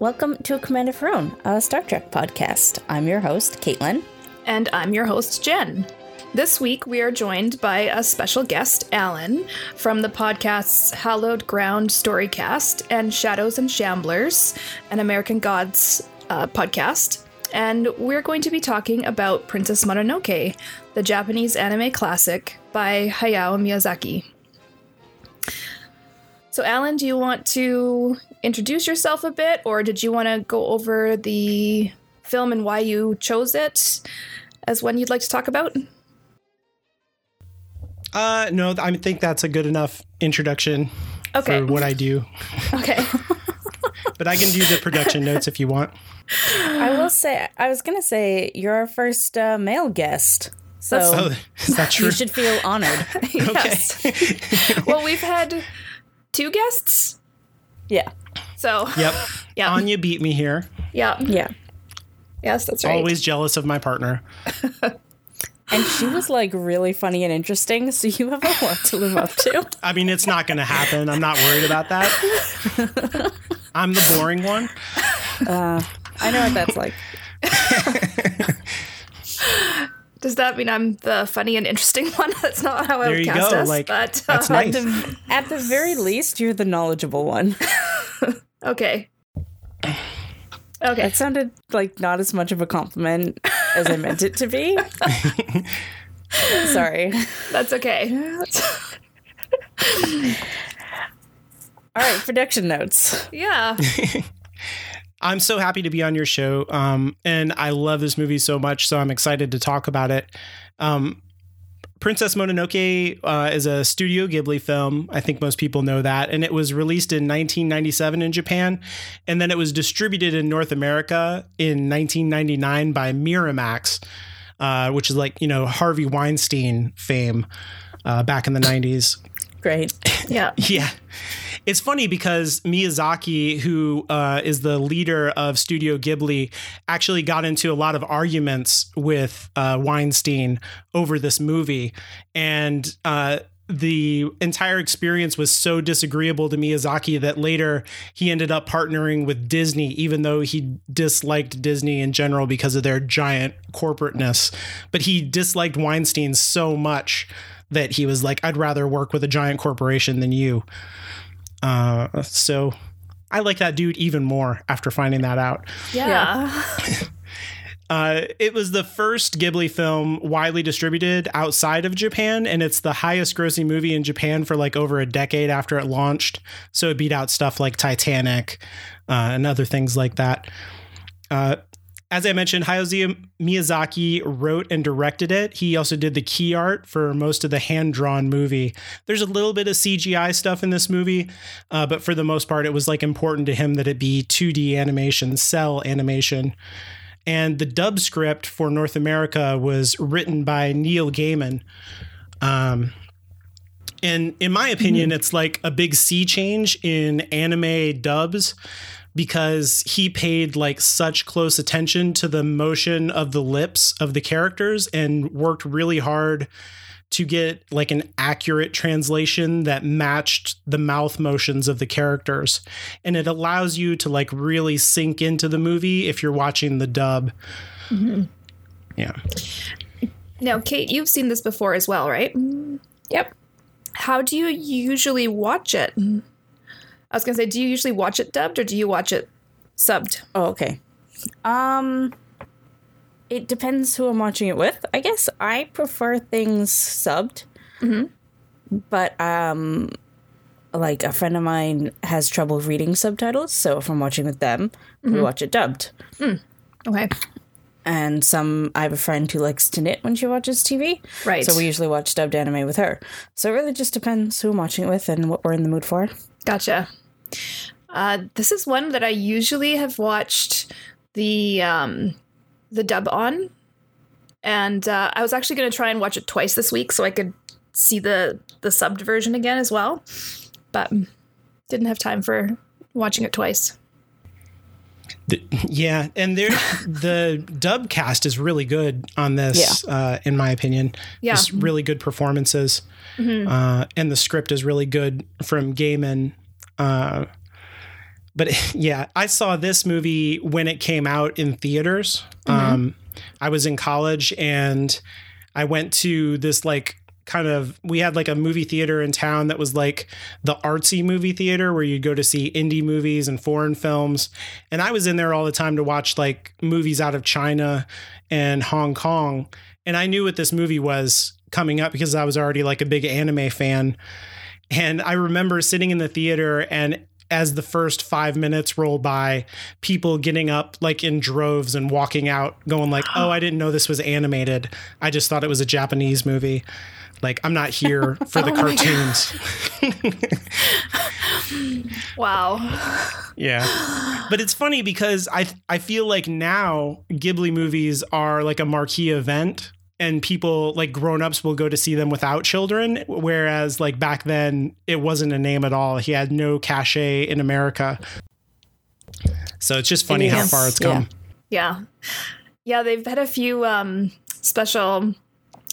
Welcome to A Command of Her Own, a Star Trek podcast. I'm your host, Caitlin. And I'm your host, Jenn. This week, we are joined by a special guest, Alan, from the podcasts Hallowed Ground Storycast and Shadows and Shamblers, an American Gods uh, podcast. And we're going to be talking about Princess Mononoke, the Japanese anime classic by Hayao Miyazaki. So, Alan, do you want to introduce yourself a bit, or did you want to go over the film and why you chose it as one you'd like to talk about? Uh, no, I think that's a good enough introduction Okay. for what I do. Okay. But I can do the production notes if you want. I will say, I was going to say, you're our first uh, male guest. So Oh, is that true? you should feel honored. yes. well, we've had two guests. yeah. So, Yep. yeah. Anya beat me here. yeah. Yeah. Yes, that's right. Always jealous of my partner. And she was like really funny and interesting. So you have a lot to live up to. I mean, it's not going to happen. I'm not worried about that. I'm the boring one. I know what that's like. Does that mean I'm the funny and interesting one? That's not how I There would you cast go. us. Like, but that's uh, nice. The- at the very least, you're the knowledgeable one. Okay. Okay. It sounded like not as much of a compliment as I meant it to be. Sorry. That's okay. All right, production notes. yeah. I'm so happy to be on your show. Um, and I love this movie so much. So I'm excited to talk about it. Um, Princess Mononoke uh, is a Studio Ghibli film. I think most people know that. And it was released in 1997 in Japan. And then it was distributed in North America in 1999 by Miramax, uh, which is like, you know, Harvey Weinstein fame uh, back in the 90s. Great. Yeah. Yeah. It's funny because Miyazaki, who uh, is the leader of Studio Ghibli, actually got into a lot of arguments with uh, Weinstein over this movie. And uh, the entire experience was so disagreeable to Miyazaki that later he ended up partnering with Disney, even though he disliked Disney in general because of their giant corporateness. But he disliked Weinstein so much that he was like, I'd rather work with a giant corporation than you. Uh, so I like that dude even more after finding that out. Yeah. Uh, it was the first Ghibli film widely distributed outside of Japan, and it's the highest grossing movie in Japan for like over a decade after it launched. So it beat out stuff like Titanic uh, and other things like that. As I mentioned, Hayao Miyazaki wrote and directed it. He also did the key art for most of the hand drawn movie. There's a little bit of CGI stuff in this movie, uh, but for the most part, it was like important to him that it be 2D animation, cel animation. And the dub script for North America was written by Neil Gaiman. Um, and in my opinion, it's like a big sea change in anime dubs because he paid like such close attention to the motion of the lips of the characters and worked really hard to get like an accurate translation that matched the mouth motions of the characters and it allows you to like really sink into the movie if you're watching the dub mm-hmm. yeah Now, Cait, you've seen this before as well, right? Mm-hmm. Yep. How do you usually watch it? I was going to say, do you usually watch it dubbed or do you watch it subbed? Oh, okay. Um it depends who I'm watching it with. I guess I prefer things subbed. But um like a friend of mine has trouble reading subtitles, so if I'm watching with them, we watch it dubbed. Okay. And some I have a friend who likes to knit when she watches TV. Right. So we usually watch dubbed anime with her. So it really just depends who I'm watching it with and what we're in the mood for. Gotcha. Uh, this is one that I usually have watched the um, the dub on, and uh, I was actually going to try and watch it twice this week so I could see the the subbed version again as well, but didn't have time for watching it twice. The- yeah, and there the dub cast is really good on this, uh, in my opinion. Yeah. Just really good performances, uh, and the script is really good from Gaiman. Uh, but yeah, I saw this movie when it came out in theaters. Um, I was in college and I went to this like kind of we had like a movie theater in town that was like the artsy movie theater where you'd go to see indie movies and foreign films. And i was in there all the time to watch like movies out of china and hong kong. And i knew what this movie was coming up because i was already like a big anime fan and i remember sitting in the theater and as the first five minutes rolled by, people getting up like in droves and walking out, going like, "Oh, I didn't know this was animated. I just thought it was a Japanese movie." Like I'm not here for the oh cartoons. Wow. yeah. But it's funny because I I feel like now Ghibli movies are like a marquee event and people like grown-ups will go to see them without children whereas like back then it wasn't a name at all. He had no cachet in America. So it's just funny how far it's Yeah. come. Yeah. Yeah, they've had a few um, special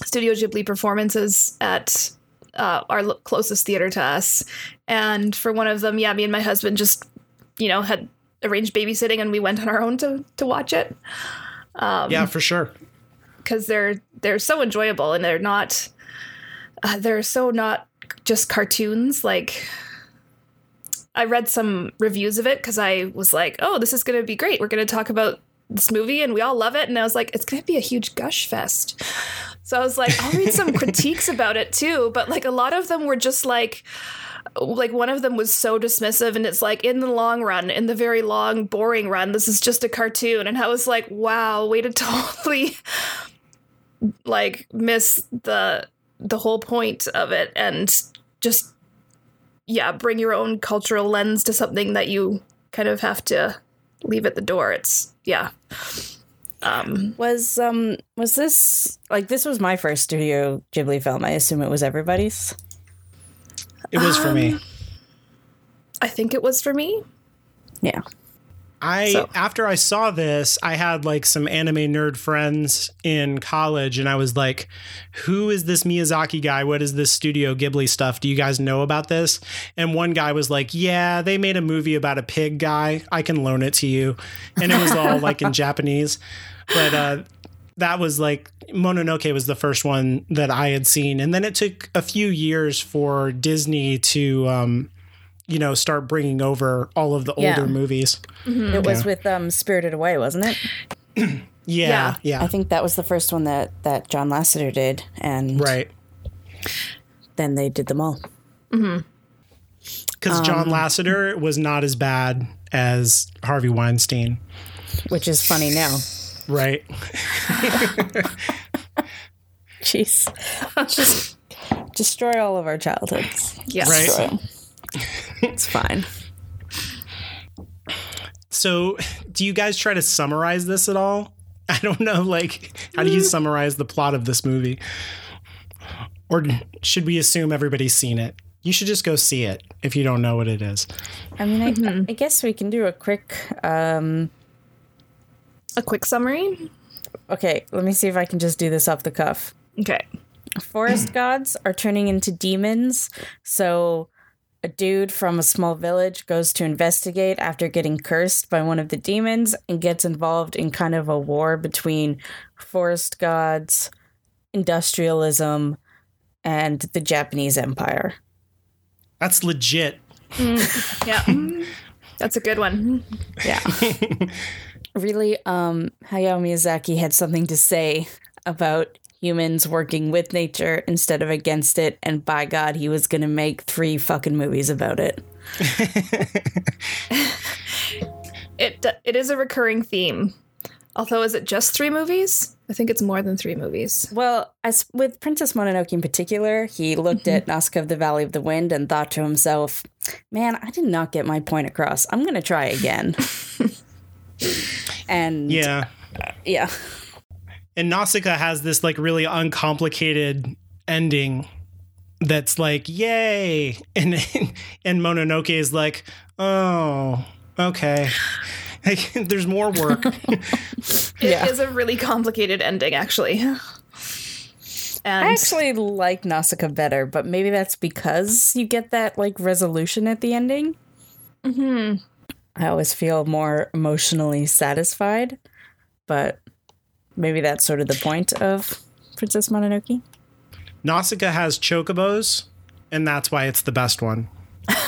Studio Ghibli performances at uh, our closest theater to us. And for one of them, yeah, me and my husband just, you know, had arranged babysitting and we went on our own to, to watch it yeah, for sure. because they're they're so enjoyable and they're not uh, they're so not just cartoons. Like i read some reviews of it because i was like oh this is going to be great. We're going to talk about this movie and we all love it. And i was like it's going to be a huge gush fest. So i was like i'll read some critiques about it too. But like a lot of them were just like like one of them was so dismissive and it's like in the long run in the very long boring run this is just a cartoon. And i was like wow way to totally like miss the the whole point of it and just yeah bring your own cultural lens to something that you kind of have to leave at the door it's yeah um Was um was this like this was my first Studio Ghibli film? I assume it was everybody's. It was for me. i think it was for me Yeah. I So- after I saw this, I had like some anime nerd friends in college, and I was like, "Who is this Miyazaki guy? What is this Studio Ghibli stuff? Do you guys know about this?" And one guy was like, "Yeah, they made a movie about a pig guy. I can loan it to you," and it was all like in Japanese, but uh, that was like Mononoke was the first one that I had seen, and then it took a few years for Disney to. Um, you know, start bringing over all of the Yeah. older movies. Mm-hmm. It was with um Spirited Away, wasn't it? Yeah, Yeah. yeah, I think that was the first one that that John Lasseter did, and right. then they did them all. Mm-hmm. Because John um, Lasseter was not as bad as Harvey Weinstein, which is funny now. right? Jeez, just destroy all of our childhoods. yes Right. Destroy 'em. It's fine. So, do you guys try to summarize this at all? I don't know. Like, how do you summarize the plot of this movie? Or should we assume everybody's seen it? You should just go see it if you don't know what it is. I mean, I, I guess we can do a quick. Um, a quick summary okay, let me see if I can just do this off the cuff. okay Forest gods are turning into demons, so a dude from a small village goes to investigate after getting cursed by one of the demons and gets involved in kind of a war between forest gods, industrialism, and the Japanese Empire. That's legit. yeah that's a good one Yeah. really, um, Hayao Miyazaki had something to say about humans working with nature instead of against it, and by God, he was gonna make three fucking movies about it. it it is a recurring theme although is it just three movies i think it's more than three movies Well, as with Princess Mononoke in particular, he looked mm-hmm. at Nausicaa of the Valley of the Wind and thought to himself, "Man, I did not get my point across. I'm gonna try again." and Yeah. Uh, yeah, And Nausicaa has this like really uncomplicated ending that's like, yay. And and Mononoke is like, oh, okay. Like, there's more work. It is Yeah. a really complicated ending actually and I actually like Nausicaa better, but maybe that's because you get that like resolution at the ending. Mm-hmm. I always feel more emotionally satisfied, but maybe that's sort of the point of Princess Mononoke. Nausicaa has chocobos, and that's why it's the best one.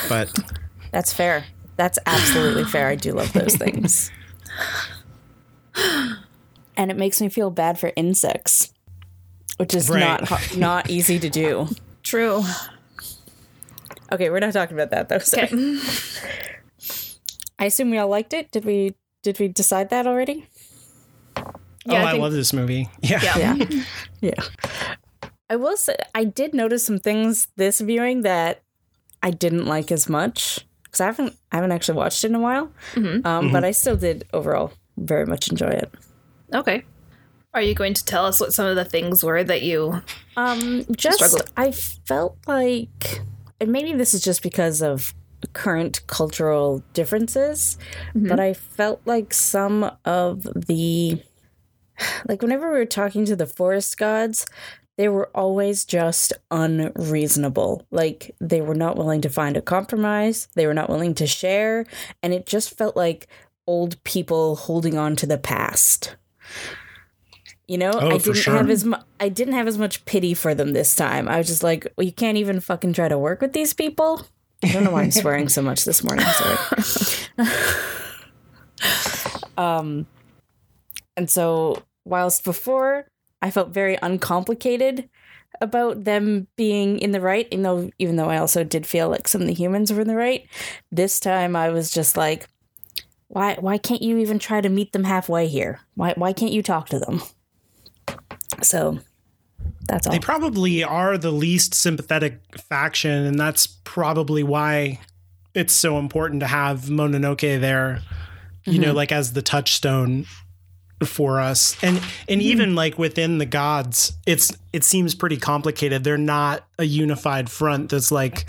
But That's fair. That's absolutely fair. I do love those things. And it makes me feel bad for insects, which is Right. not not easy to do. True. Okay, we're not talking about that though. So Okay. I assume we all liked it. Did we did we decide that already? Yeah, oh, I I, love this movie. Yeah. Yeah. Yeah. yeah. I will say I did notice some things this viewing that I didn't like as much because I haven't I haven't actually watched it in a while. Um, But I still did overall very much enjoy it. Okay. Are you going to tell us what some of the things were that you Um, just Struggle. I felt like, and maybe this is just because of current cultural differences, but I felt like some of the, like whenever we were talking to the forest gods, they were always just unreasonable. Like they were not willing to find a compromise. They were not willing to share, and it just felt like old people holding on to the past. You know, Oh, I didn't sure. have as mu- I didn't have as much pity for them this time. I was just like, well, you can't even fucking try to work with these people. I don't know why I'm swearing so much this morning. Sorry. um, and so whilst before I felt very uncomplicated about them being in the right, even though even though I also did feel like some of the humans were in the right, this time I was just like, why why can't you even try to meet them halfway here? Why why can't you talk to them? So that's all. They probably are the least sympathetic faction, and that's probably why it's so important to have Mononoke there, you know, mm-hmm. like as the touchstone for us. And and hmm. even like within the gods, it's it seems pretty complicated. They're not a unified front that's like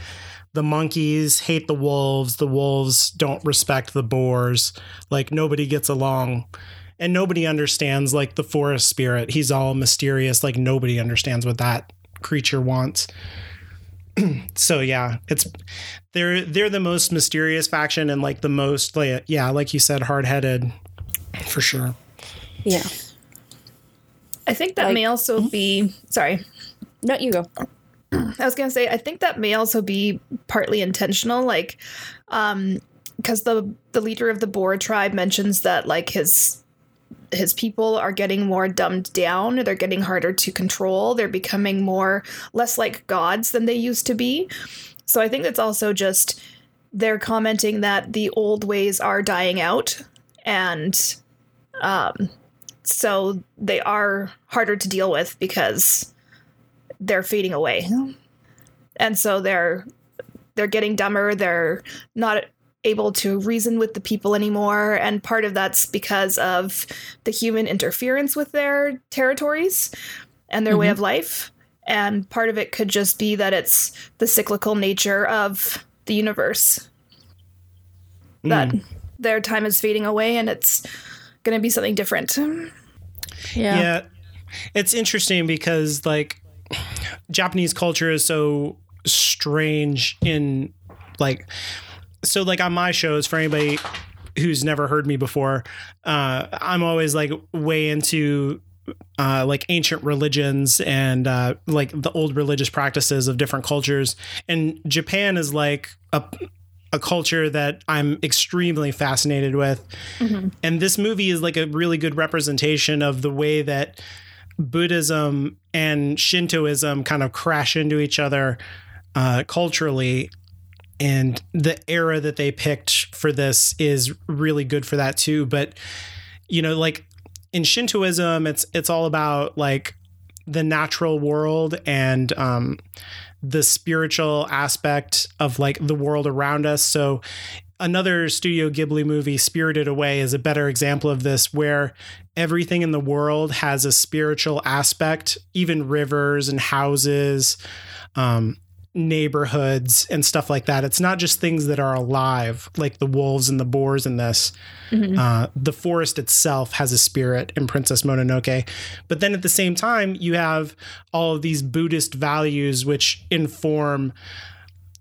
the monkeys hate the wolves, the wolves don't respect the boars, like nobody gets along and nobody understands like the forest spirit. He's all mysterious, like nobody understands what that creature wants. so yeah, it's they're they're the most mysterious faction and like the most like yeah, like you said, hard headed for sure. Yeah. I think that Like- may also be sorry. No, you go. I was gonna say I think that may also be partly intentional, like um because the the leader of the Boar tribe mentions that like his his people are getting more dumbed down, they're getting harder to control, they're becoming more less like gods than they used to be. So I think it's also just they're commenting that the old ways are dying out and um so they are harder to deal with because they're fading away. And so they're they're getting dumber. They're not able to reason with the people anymore. And part of that's because of the human interference with their territories and their way mm-hmm. of life. And part of it could just be that it's the cyclical nature of the universe that hmm. their time is fading away and it's going to be something different Yeah. Yeah. It's interesting because like Japanese culture is so strange in like so like on my shows for anybody who's never heard me before, uh I'm always like way into uh, like ancient religions and uh, like the old religious practices of different cultures. And Japan is like a, a culture that I'm extremely fascinated with. And this movie is like a really good representation of the way that Buddhism and Shintoism kind of crash into each other uh, culturally. And the era that they picked for this is really good for that too. But, you know, like in Shintoism, it's it's all about like the natural world and um, the spiritual aspect of like the world around us. So another Studio Ghibli movie, Spirited Away, is a better example of this, where everything in the world has a spiritual aspect, even rivers and houses, um, neighborhoods, and stuff like that. It's not just things that are alive, like the wolves and the boars in this. Uh, the forest itself has a spirit in Princess Mononoke. But then at the same time, you have all of these Buddhist values which inform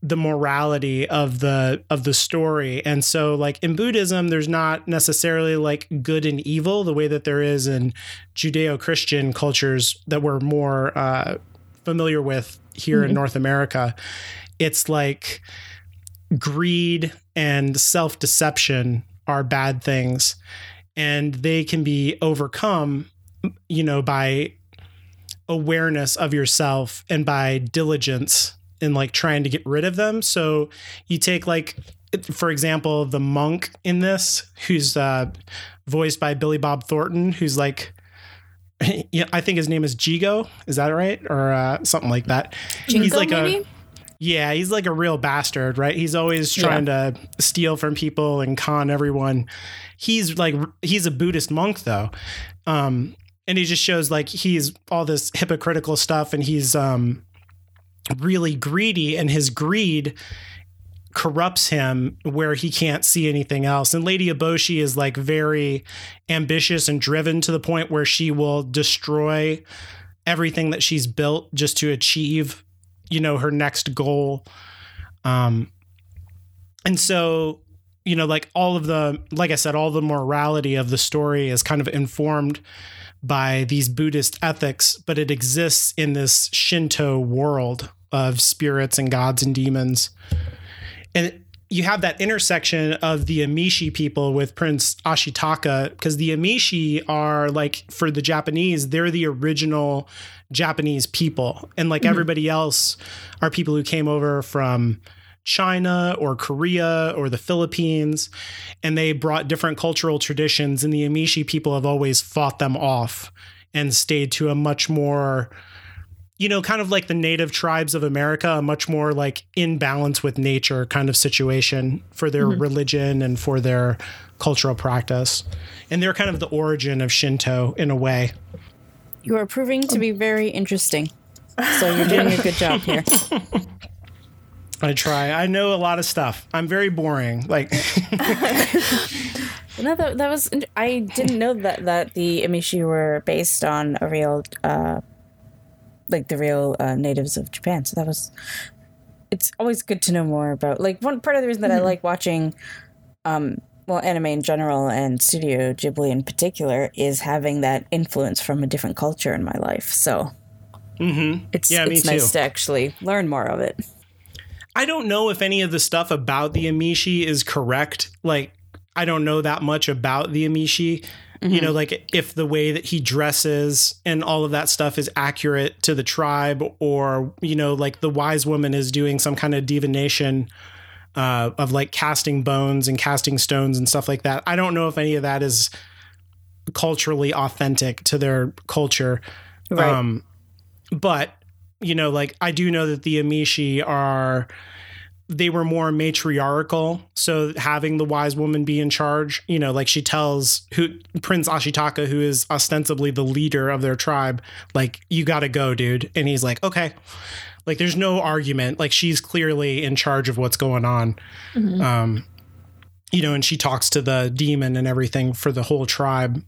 the morality of the of the story and so like in buddhism there's not necessarily like good and evil the way that there is in judeo-christian cultures that we're more uh, familiar with here mm-hmm. in north america it's like greed and self-deception are bad things and they can be overcome you know by awareness of yourself and by diligence in like trying to get rid of them. So you take like for example, the monk in this, who's uh, voiced by Billy Bob Thornton, who's like, yeah, I think his name is Jigo. Is that right, or uh, something like that? Jingo, he's like maybe? a yeah, he's like a real bastard, right? He's always trying yeah. to steal from people and con everyone. He's like he's a Buddhist monk though, um, and he just shows like he's all this hypocritical stuff, and he's um, really greedy and his greed corrupts him where he can't see anything else. And Lady Eboshi is like very ambitious and driven to the point where she will destroy everything that she's built just to achieve, you know, her next goal. Um and so, you know, like all of the like I said, all the morality of the story is kind of informed by these Buddhist ethics, but it exists in this Shinto world of spirits and gods and demons. And you have that intersection of the Emishi people with Prince Ashitaka, because the Emishi are like, for the Japanese, they're the original Japanese people. And like mm-hmm. everybody else, are people who came over from China or Korea or the Philippines, and they brought different cultural traditions. And the Emishi people have always fought them off and stayed to a much more you know, kind of like the native tribes of America, a much more like in balance with nature kind of situation for their mm-hmm. religion and for their cultural practice. And they're kind of the origin of Shinto in a way. You are proving to be very interesting. So you're doing a good job here. I try. I know a lot of stuff. I'm very boring. Like No, that, that was. I didn't know that that the Emishi were based on a real uh, like the real uh, natives of Japan. So that was. It's always good to know more about like one part of the reason that mm-hmm. I like watching, um, well, anime in general and Studio Ghibli in particular is having that influence from a different culture in my life. So. Mm-hmm. It's yeah, it's nice too. to actually learn more of it. I don't know if any of the stuff about the Emishi is correct. Like, I don't know that much about the Emishi. Mm-hmm. You know, like if the way that he dresses and all of that stuff is accurate to the tribe, or, you know, like the wise woman is doing some kind of divination uh, of like casting bones and casting stones and stuff like that. I don't know if any of that is culturally authentic to their culture. Right. Um, but, you know, like I do know that the Emishi are they were more matriarchal. So having the wise woman be in charge, you know, like she tells who Prince Ashitaka, who is ostensibly the leader of their tribe, like, you gotta go, dude. And he's like, okay. Like there's no argument. Like she's clearly in charge of what's going on. Mm-hmm. Um, you know, and she talks to the demon and everything for the whole tribe.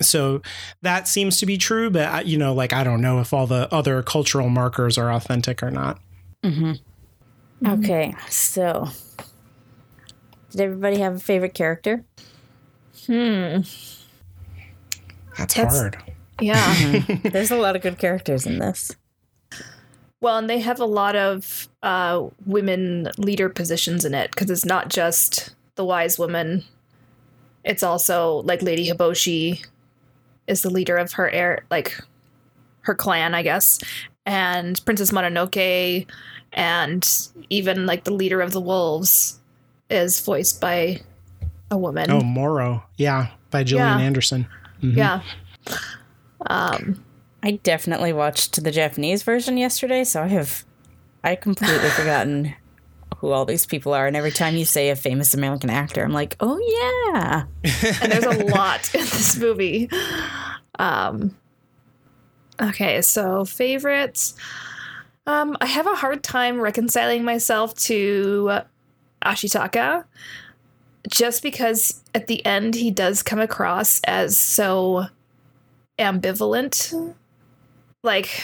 So that seems to be true, but you know, like I don't know if all the other cultural markers are authentic or not. Mm-hmm. Mm-hmm. Okay, so did everybody have a favorite character? Hmm. That's, That's hard. Yeah. Mm-hmm. There's a lot of good characters in this. Well, and they have a lot of uh, women leader positions in it because it's not just the wise woman. It's also like Lady Eboshi is the leader of her air, like her clan, I guess, and Princess Mononoke and even like the leader of the wolves is voiced by a woman. Oh, Moro, yeah, by Gillian yeah. Anderson. Mm-hmm. Yeah. Um, I definitely watched the Japanese version yesterday, so I have I completely forgotten who all these people are. And every time you say a famous American actor, I'm like, oh yeah. and there's a lot in this movie. Um, okay, so favorites. Um, I have a hard time reconciling myself to Ashitaka just because at the end he does come across as so ambivalent. Like,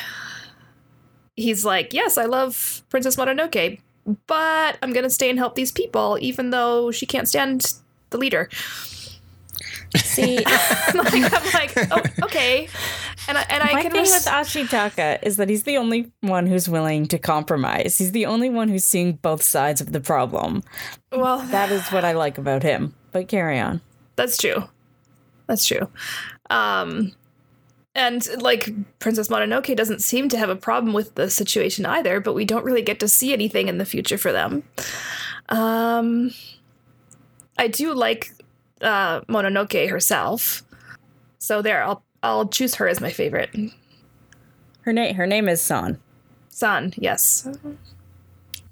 he's like, Yes, I love Princess Mononoke, but I'm gonna stay and help these people, even though she can't stand the leader. See, like, I'm like, oh, okay, and I and I my can thing res- with Ashitaka is that he's the only one who's willing to compromise. He's the only one who's seeing both sides of the problem. well, That is what I like about him. But carry on. That's true. That's true. Um, and like Princess Mononoke doesn't seem to have a problem with the situation either, but we don't really get to see anything in the future for them. Um, I do like uh, Mononoke herself, so there I'll I'll choose her as my favorite. Her name her name is San. San, yes.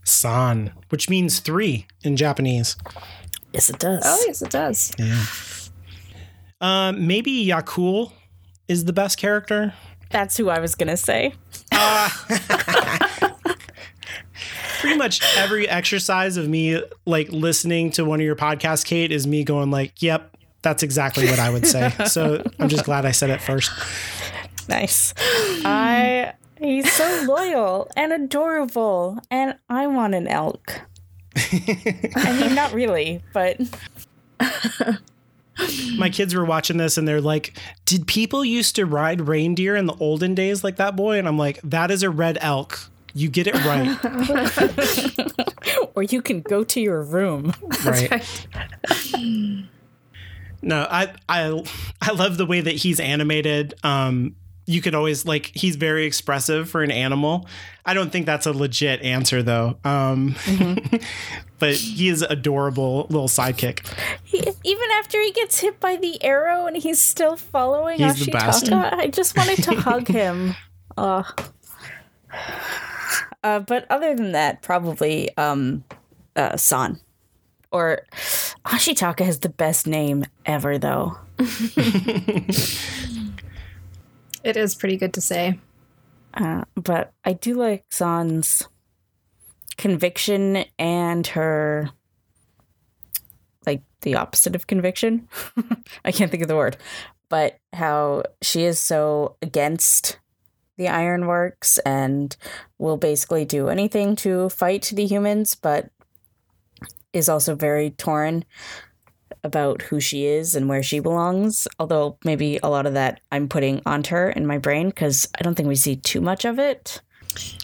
San, which means three in Japanese. Yes, it does. Oh yes, it does. Um, maybe Yakul is the best character. That's who I was gonna say. Pretty much every exercise of me like listening to one of your podcasts, Cait, is me going like, "Yep, that's exactly what I would say." so I'm just glad I said it first. Nice. I he's so loyal and adorable, and I want an elk. I mean, not really, but My kids were watching this and they're like, "Did people used to ride reindeer in the olden days like that boy?" And I'm like, "That is a red elk. You get it right." or you can go to your room. right. No, I I I love the way that he's animated. Um you could always like he's very expressive for an animal. I don't think that's a legit answer though. Um but he is adorable little sidekick. He, even after he gets hit by the arrow and he's still following He's. Ashitaka, I just wanted to hug him. Uh, uh, but other than that, probably um, uh, San. Or Ashitaka has the best name ever, though. It is pretty good to say. Uh, but I do like San's conviction and her like the opposite of conviction. I can't think of the word, but how she is so against the ironworks and will basically do anything to fight the humans, but is also very torn about who she is and where she belongs. Although maybe a lot of that I'm putting onto her in my brain because I don't think we see too much of it.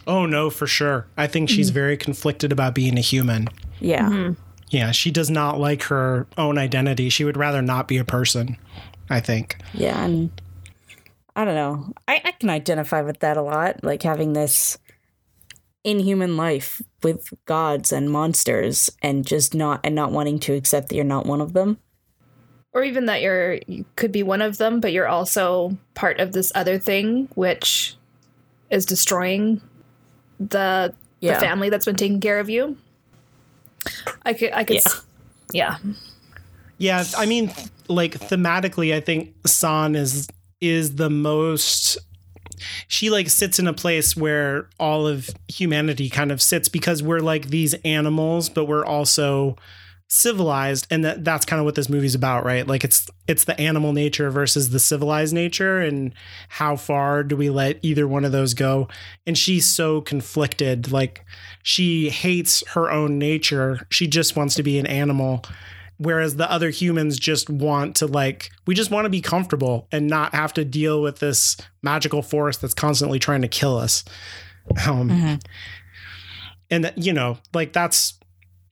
Oh no, for sure. I think she's mm. very conflicted about being a human. Yeah. Mm-hmm. Yeah, she does not like her own identity. She would rather not be a person, I think. Yeah, and I don't know. I, I can identify with that a lot, like having this inhuman life with gods and monsters and just not and not wanting to accept that you're not one of them. or even that you're you could be one of them but you're also part of this other thing which is destroying the Yeah. the family that's been taking care of you i could i could s- yeah Yeah, I mean, like thematically, I think San is is the most. She like sits in a place where all of humanity kind of sits because we're like these animals, but we're also civilized, and that that's kind of what this movie's about, right? Like it's it's the animal nature versus the civilized nature, and how far do we let either one of those go? And she's so conflicted, like she hates her own nature. She just wants to be an animal whereas the other humans just want to like we just want to be comfortable and not have to deal with this magical force that's constantly trying to kill us. Um and that, you know like that's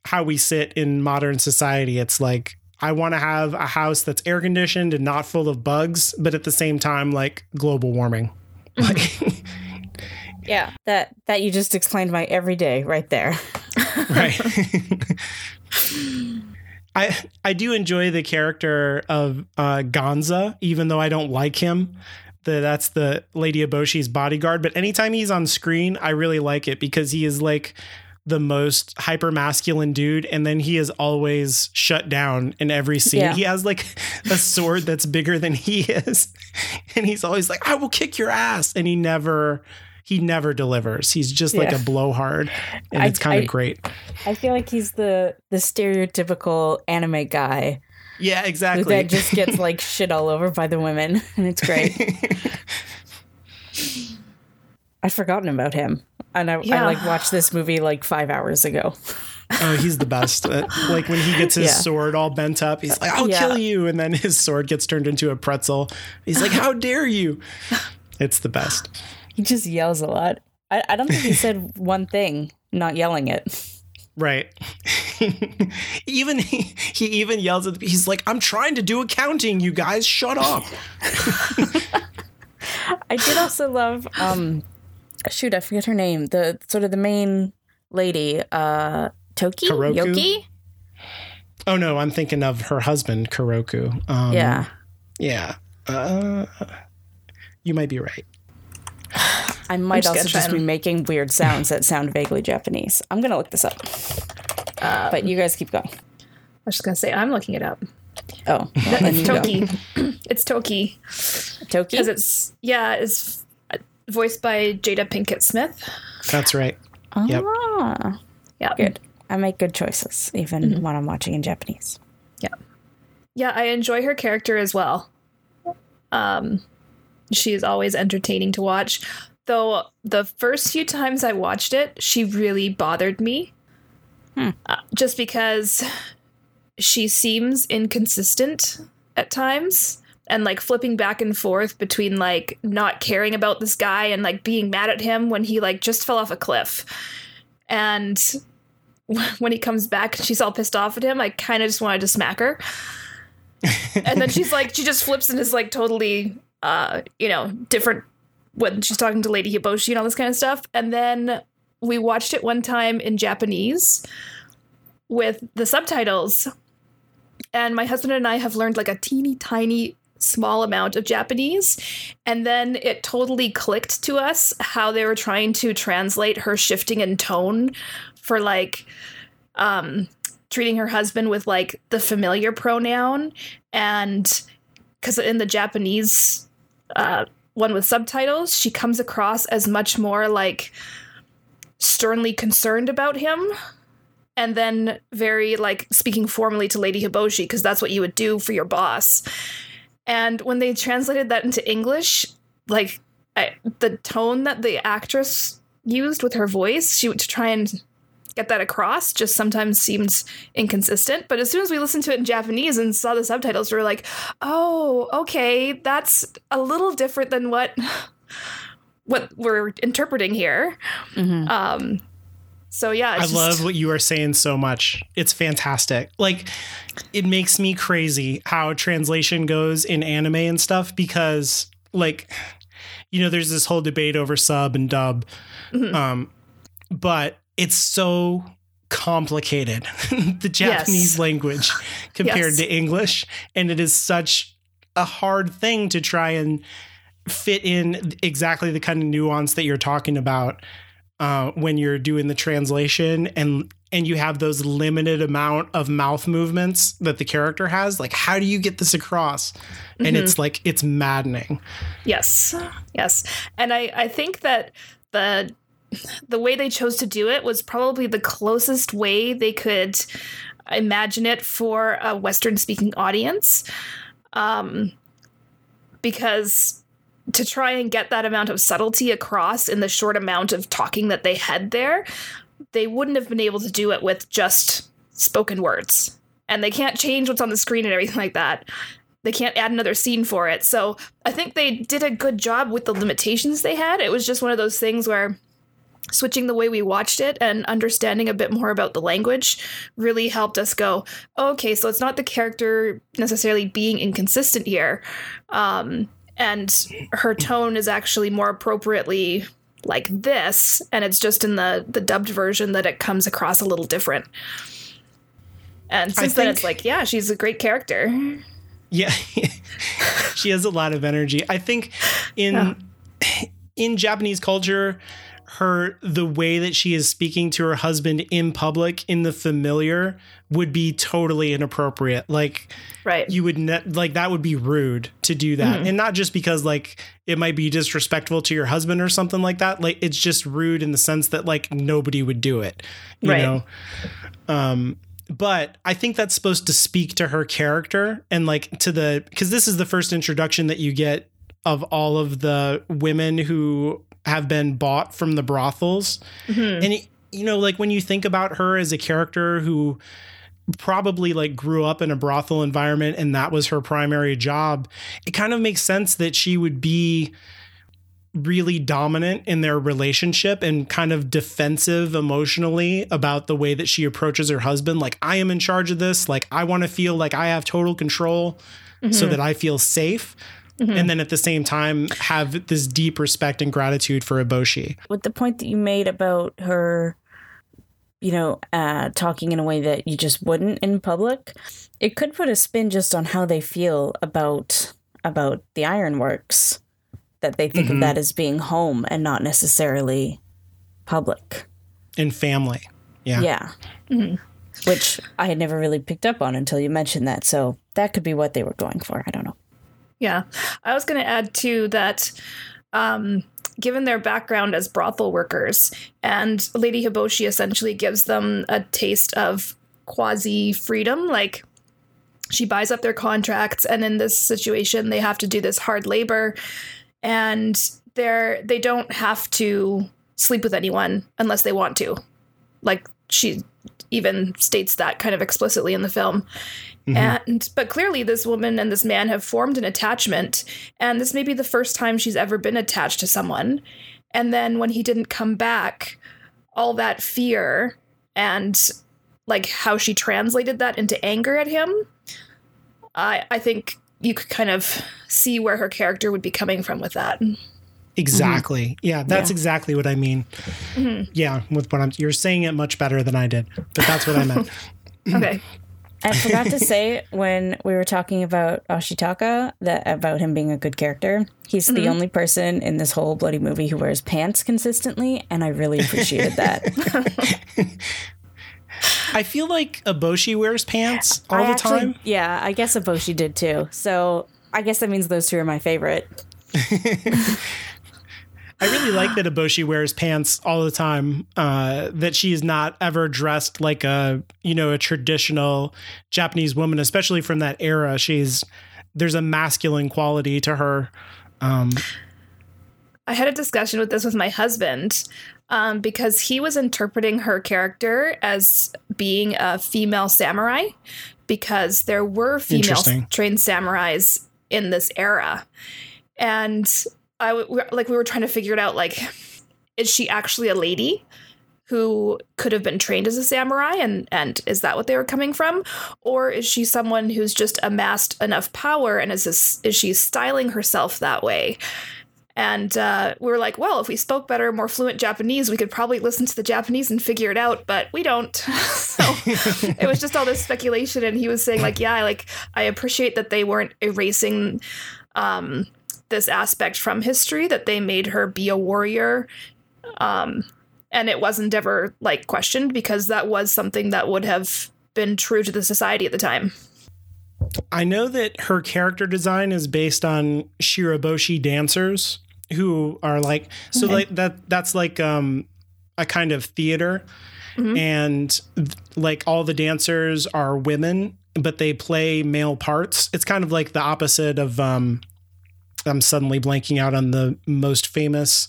how we sit in modern society. It's like i want to have a house that's air conditioned and not full of bugs but at the same time like global warming. Like Yeah. That that you just explained my everyday right there. right i i do enjoy the character of uh gonza even though i don't like him. The, that's the lady Eboshi's bodyguard. But anytime he's on screen i really like it because he is like the most hyper masculine dude and then he is always shut down in every scene. Yeah. he has like a sword that's bigger than he is and he's always like i will kick your ass and he never he never delivers he's just like a blowhard and I- it's kind of great I feel like he's the the stereotypical anime guy Yeah, exactly. that just gets like shit all over by the women and it's great. I'd forgotten about him. and I, I like watched this movie like five hours ago. Oh, he's the best. Uh, like when he gets his Yeah. sword all bent up, he's like, "I'll Yeah. kill you," and then his sword gets turned into a pretzel. He's like, "How dare you!" It's the best. He just yells a lot. I, I don't think he said one thing, not yelling it. Right. even he, he even yells at. The, he's like, "I'm trying to do accounting, you guys. Shut up." I did also love um shoot, I forget her name. The sort of the main lady, uh Toki? Kuroku? Yoki? Oh no, I'm thinking of her husband, Kuroku. Um, Yeah. Yeah. Uh, you might be right. I might just also gonna just be making weird sounds that sound vaguely Japanese. I'm gonna look this up. but you guys keep going. I was just gonna say I'm looking it up. Oh, well, then you go. Toki. it's Toki Toki? because it's yeah, it's uh, voiced by Jada Pinkett Smith. That's right. Yep. Ah, Yeah, good. I make good choices, even Mm-hmm. when I'm watching in Japanese. Yeah. Yeah, I enjoy her character as well. Um she is always entertaining to watch. Though the first few times I watched it, she really bothered me. Uh, just because she seems inconsistent at times and like flipping back and forth between like not caring about this guy and like being mad at him when he like just fell off a cliff. And when he comes back and she's all pissed off at him, I kind of just wanted to smack her. and then she's like, she just flips and is like totally, uh, you know, different when she's talking to Lady Eboshi and all this kind of stuff. And then we watched it one time in Japanese with the subtitles. And my husband and I have learned like a teeny tiny small amount of Japanese. And then it totally clicked to us how they were trying to translate her shifting in tone for like um treating her husband with like the familiar pronoun and because in the Japanese uh one with subtitles, she comes across as much more like sternly concerned about him and then very like speaking formally to Lady Eboshi because that's what you would do for your boss. And when they translated that into English, like I, the tone that the actress used with her voice, she would to try and get that across just sometimes seems inconsistent. But as soon as we listened to it in Japanese and saw the subtitles, we were like, "Oh, okay, that's a little different than what what we're interpreting here." Um, so yeah, I just- love what you are saying so much. It's fantastic. Like it makes me crazy how translation goes in anime and stuff because like you know there's this whole debate over sub and dub. Mm-hmm. Um but it's so complicated the Japanese Yes. language compared Yes. to English and it is such a hard thing to try and fit in exactly the kind of nuance that you're talking about uh, when you're doing the translation and and you have those limited amount of mouth movements that the character has like how do you get this across and it's like it's maddening Yes. Yes. And I, I think that the the way they chose to do it was probably the closest way they could imagine it for a Western speaking audience. Um, because to try and get that amount of subtlety across in the short amount of talking that they had there, they wouldn't have been able to do it with just spoken words. And they can't change what's on the screen and everything like that they can't add another scene for it. So I think they did a good job with the limitations they had. It was just one of those things where switching the way we watched it and understanding a bit more about the language really helped us go, okay, so it's not the character necessarily being inconsistent here. Um, and her tone is actually more appropriately like this, and it's just in the the dubbed version that it comes across a little different. And since then, it's like, yeah, she's a great character. yeah she has a lot of energy i think in in japanese culture her the way that she is speaking to her husband in public in the familiar would be totally inappropriate. Like Right. you would ne- like that would be rude to do that. And not just because like it might be disrespectful to your husband or something like that. Like it's just rude in the sense that like nobody would do it you Right. know? Um but i think that's supposed to speak to her character and like to the because this is the first introduction that you get of all of the women who have been bought from the brothels. Mm-hmm. And you know, like when you think about her as a character who probably like grew up in a brothel environment and that was her primary job, it kind of makes sense that she would be really dominant in their relationship and kind of defensive emotionally about the way that she approaches her husband like I am in charge of this, like I want to feel like I have total control mm-hmm. so that I feel safe. Mm-hmm. And then at the same time have this deep respect and gratitude for Eboshi. with the point that you made about her you know uh talking in a way that you just wouldn't in public it could put a spin just on how they feel about about the ironworks that they think of mm-hmm. that as being home and not necessarily public. And family. Yeah. yeah. Mm-hmm. Which i had never really picked up on until you mentioned that. So that could be what they were going for. I don't know Yeah. I was going to add too that um, given their background as brothel workers, and Lady Eboshi essentially gives them a taste of quasi freedom. Like she buys up their contracts, and in this situation, they have to do this hard labor, and they're they don't have to sleep with anyone unless they want to. Like she even states that kind of explicitly in the film. Mm-hmm. And but clearly this woman and this man have formed an attachment and this may be the first time she's ever been attached to someone. And then when he didn't come back, all that fear and like how she translated that into anger at him, I I think you could kind of see where her character would be coming from with that. Exactly. Mm-hmm. Yeah, that's Yeah. exactly what I mean. Mm-hmm. Yeah, with what I'm you're saying it much better than I did. But that's what I meant. Okay. I forgot to say when we were talking about Ashitaka that about him being a good character. He's the mm-hmm. only person in this whole bloody movie who wears pants consistently, and I really appreciated that. I feel like Eboshi wears pants all I the actually- time. Yeah, I guess Eboshi did too. So I guess that means those two are my favorite. I really like that Eboshi wears pants all the time. Uh, that is not ever dressed like a you know a traditional Japanese woman, especially from that era. She's there's a masculine quality to her. Um, I had a discussion with this with my husband um, because he was interpreting her character as being a female samurai because there were female trained samurais in this era. And I w- like we were trying to figure it out like is she actually a lady who could have been trained as a samurai and and is that what they were coming from or is she someone who's just amassed enough power and is this, is she styling herself that way and uh, we were like, well, if we spoke better, more fluent Japanese, we could probably listen to the Japanese and figure it out, but we don't. so it was just all this speculation. And he was saying, like, yeah, like I appreciate that they weren't erasing um, this aspect from history, that they made her be a warrior. Um, and it wasn't ever like questioned because that was something that would have been true to the society at the time. I know that her character design is based on Shirabyoshi dancers who are like so Okay. like that that's like um a kind of theater and th- like all the dancers are women but they play male parts. It's kind of like the opposite of um I'm suddenly blanking out on the most famous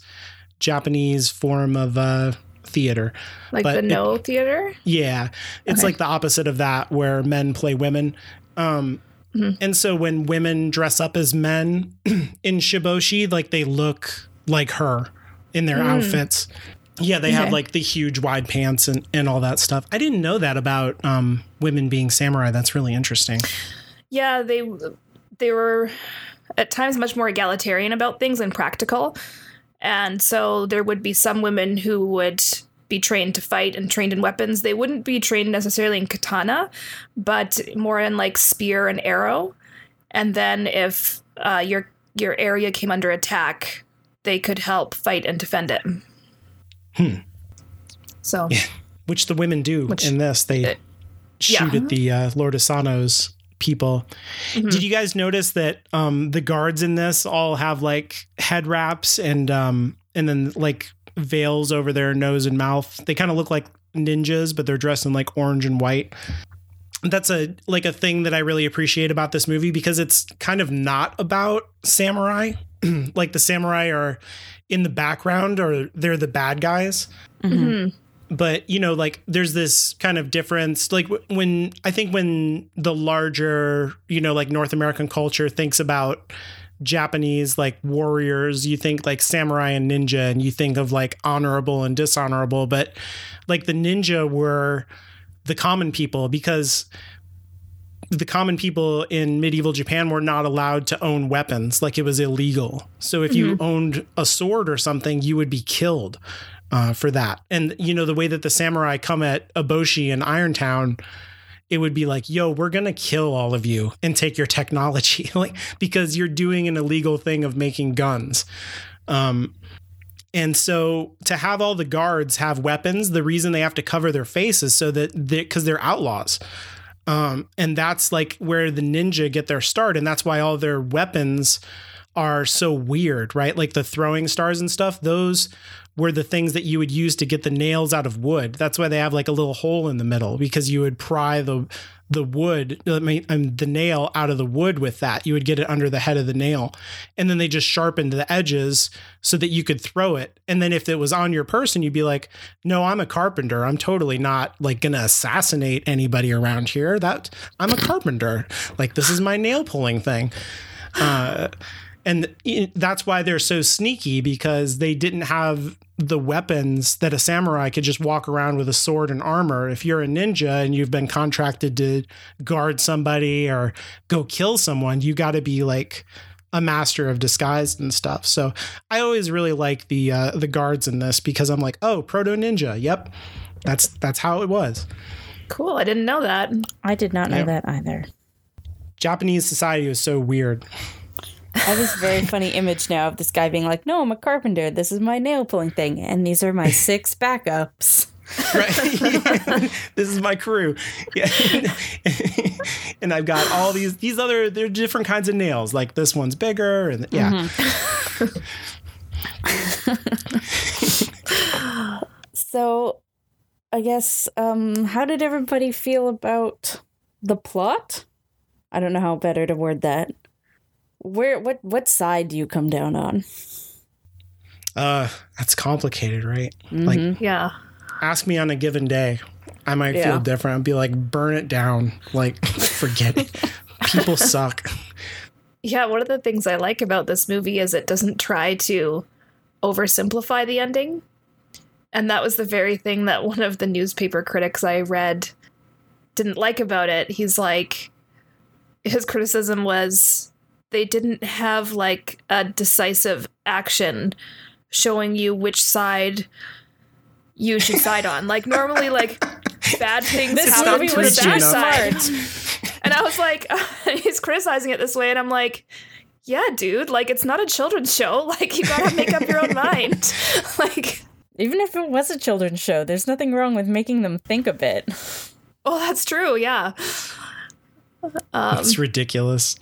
Japanese form of uh theater. Like But the it- Noh Theater. Yeah. It's Okay. like the opposite of that where men play women. Um and so when women dress up as men in Shiboshi, like they look like her in their outfits. Yeah, they have like the huge wide pants and, and all that stuff. I didn't know that about um, women being samurai. That's really interesting. yeah they they were at times much more egalitarian about things and practical. And so there would be some women who would be trained to fight and trained in weapons. They wouldn't be trained necessarily in katana but more in like spear and arrow. And then if uh, your your area came under attack they could help fight and defend it. So Which the women do Which- in this. They shoot yeah. at the uh, Lord Asano's people. Mm-hmm. Did you guys notice that um, the guards in this all have like head wraps and um, and then like veils over their nose and mouth? They kind of look like ninjas, but they're dressed in like orange and white. That's a like a thing that I really appreciate about this movie because it's kind of not about samurai. like the samurai are in the background or they're the bad guys. But you know, like there's this kind of difference. Like when I think when the larger, you know, like North American culture thinks about Japanese like warriors, you think like samurai and ninja, and you think of like honorable and dishonorable. But like the ninja were the common people because the common people in medieval Japan were not allowed to own weapons. Like it was illegal. So if you mm-hmm. owned a sword or something, you would be killed uh, for that. And you know the way that the samurai come at Eboshi in Irontown, it would be like, "Yo, we're gonna kill all of you and take your technology, like because you're doing an illegal thing of making guns." Um, and so to have all the guards have weapons, the reason they have to cover their faces so that because they, are outlaws. Um, and that's like where the ninja get their start. And that's why all their weapons are so weird, right? Like the throwing stars and stuff, those were the things that you would use to get the nails out of wood. That's why they have like a little hole in the middle because you would pry the the wood, I mean, um, the nail out of the wood with that. You would get it under the head of the nail. And then they just sharpened the edges so that you could throw it. And then if it was on your person, you'd be like, no, I'm a carpenter. I'm totally not like to assassinate anybody around here. That I'm a carpenter. Like this is my nail pulling thing. Uh, and that's why they're so sneaky because they didn't have the weapons that a samurai could just walk around with a sword and armor. If you're a ninja and you've been contracted to guard somebody or go kill someone, you got to be like a master of disguise and stuff. So I always really like the uh, the guards in this because I'm like, oh, proto ninja. Yep, that's that's how it was. Cool. I didn't know that. I did not know Yeah. that either. Japanese society was so weird. I have this very funny image now of this guy being like, "No, I'm a carpenter. This is my nail pulling thing, and these are my six backups." right this is my crew yeah. and i've got all these these other they're different kinds of nails like this one's bigger and yeah So, I guess, um, how did everybody feel about the plot? I don't know how better to word that. Where, what, what side do you come down on? uh that's complicated right like Yeah. ask me on a given day i might Yeah. feel different i'd be like burn it down like forget it people suck Yeah, one of the things I like about this movie is it doesn't try to oversimplify the ending. And that was the very thing that one of the newspaper critics I read didn't like about it. He's like, his criticism was they didn't have like a decisive action showing you which side you should side on. Like, normally, like, bad things This happen movie to was the bad side. And I was like, he's criticizing it this way, and I'm like, yeah, dude, like it's not a children's show. Like you gotta make up your own mind. like, Even if it was a children's show, there's nothing wrong with making them think a bit. oh, that's true, yeah. it's um, ridiculous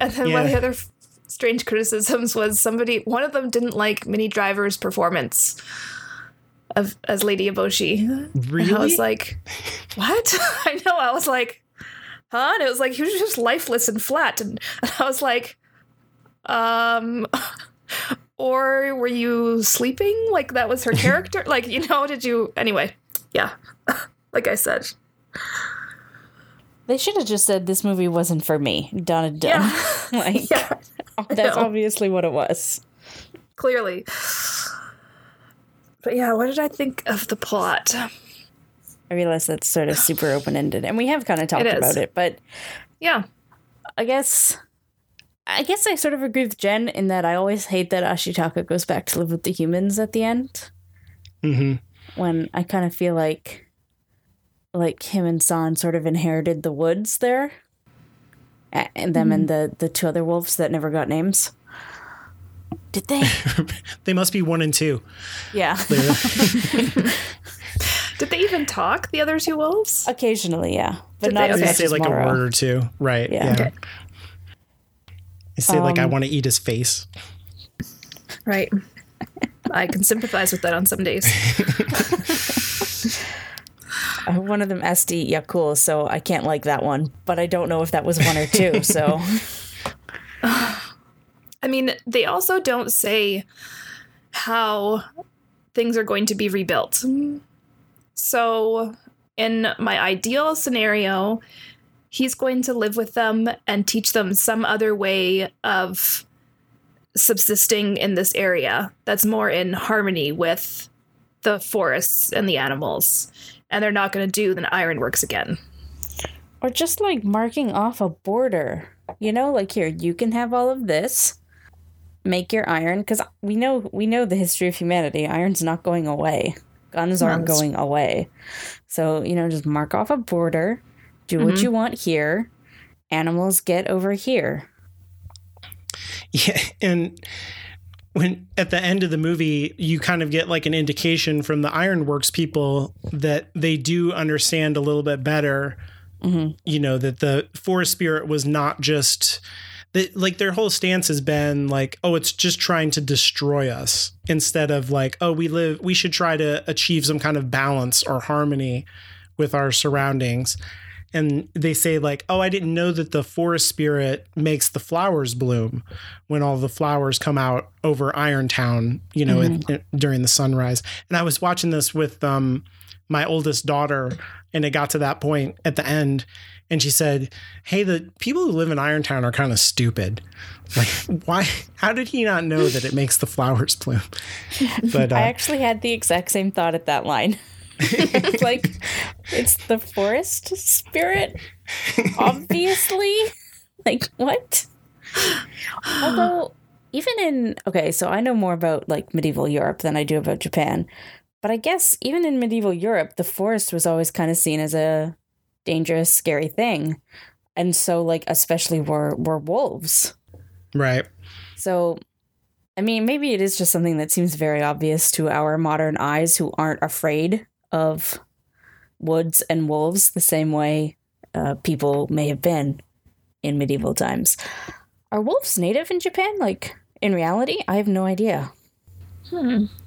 And then one of the other f- strange criticisms was somebody, one of them didn't like Minnie Driver's performance of as Lady Eboshi. really And I was like, what? I know. I was like, huh? And it was like, he was just lifeless and flat. And, and I was like, um, or were you sleeping? Like that was her character? like, you know, did you? Anyway, yeah. like I said. They should have just said this movie wasn't for me. Done and done. Yeah. like yeah. that's know. obviously what it was. Clearly. But yeah, what did I think of the plot? I realize that's sort of super open ended, and we have kind of talked It is. about it, but Yeah. I guess I guess I sort of agree with Jenn in that I always hate that Ashitaka goes back to live with the humans at the end. hmm When I kind of feel like like him and San sort of inherited the woods there. And them and the the two other wolves that never got names. Did they? they must be one and two yeah. Did they even talk, the other two wolves? Occasionally, yeah. But Did not they? as Okay. they much say as like a word or two right Yeah. yeah, Okay. they say like i Um, want to eat his face Right. I can sympathize with that on some days. One of them asked to eat Yakul, so I can't like that one. But I don't know if that was one or two. So I mean, they also don't say how things are going to be rebuilt. So, in my ideal scenario, he's going to live with them and teach them some other way of subsisting in this area that's more in harmony with the forests and the animals. And they're not going to do the ironworks again. Or just like marking off a border. You know, like here, you can have all of this. Make your iron because we know we know the history of humanity. Iron's not going away. Guns aren't Guns. going away. So, you know, just mark off a border. Do what mm-hmm. you want here. Animals get over here. Yeah, and when at the end of the movie, you kind of get like an indication from the Ironworks people that they do understand a little bit better. Mm-hmm. You know that the forest spirit was not just that like their whole stance has been like oh it's just trying to destroy us instead of like oh we live we should try to achieve some kind of balance or harmony with our surroundings and they say like oh i didn't know that the forest spirit makes the flowers bloom when all the flowers come out over irontown you know in- during the sunrise. And i was watching this with um my oldest daughter and it got to that point at the end and she said hey the people who live in irontown are kind of stupid. Like why how did he not know that it makes the flowers bloom? But uh, I actually had the exact same thought at that line. It's like it's the forest spirit, obviously. like what? Although even in okay, so I know more about like medieval Europe than I do about Japan. But I guess even in medieval Europe, the forest was always kind of seen as a dangerous, scary thing. And so like especially were were wolves. right So, I mean, maybe it is just something that seems very obvious to our modern eyes who aren't afraid of woods and wolves the same way uh, people may have been in medieval times. Are wolves native in Japan? Like, in reality? I have no idea.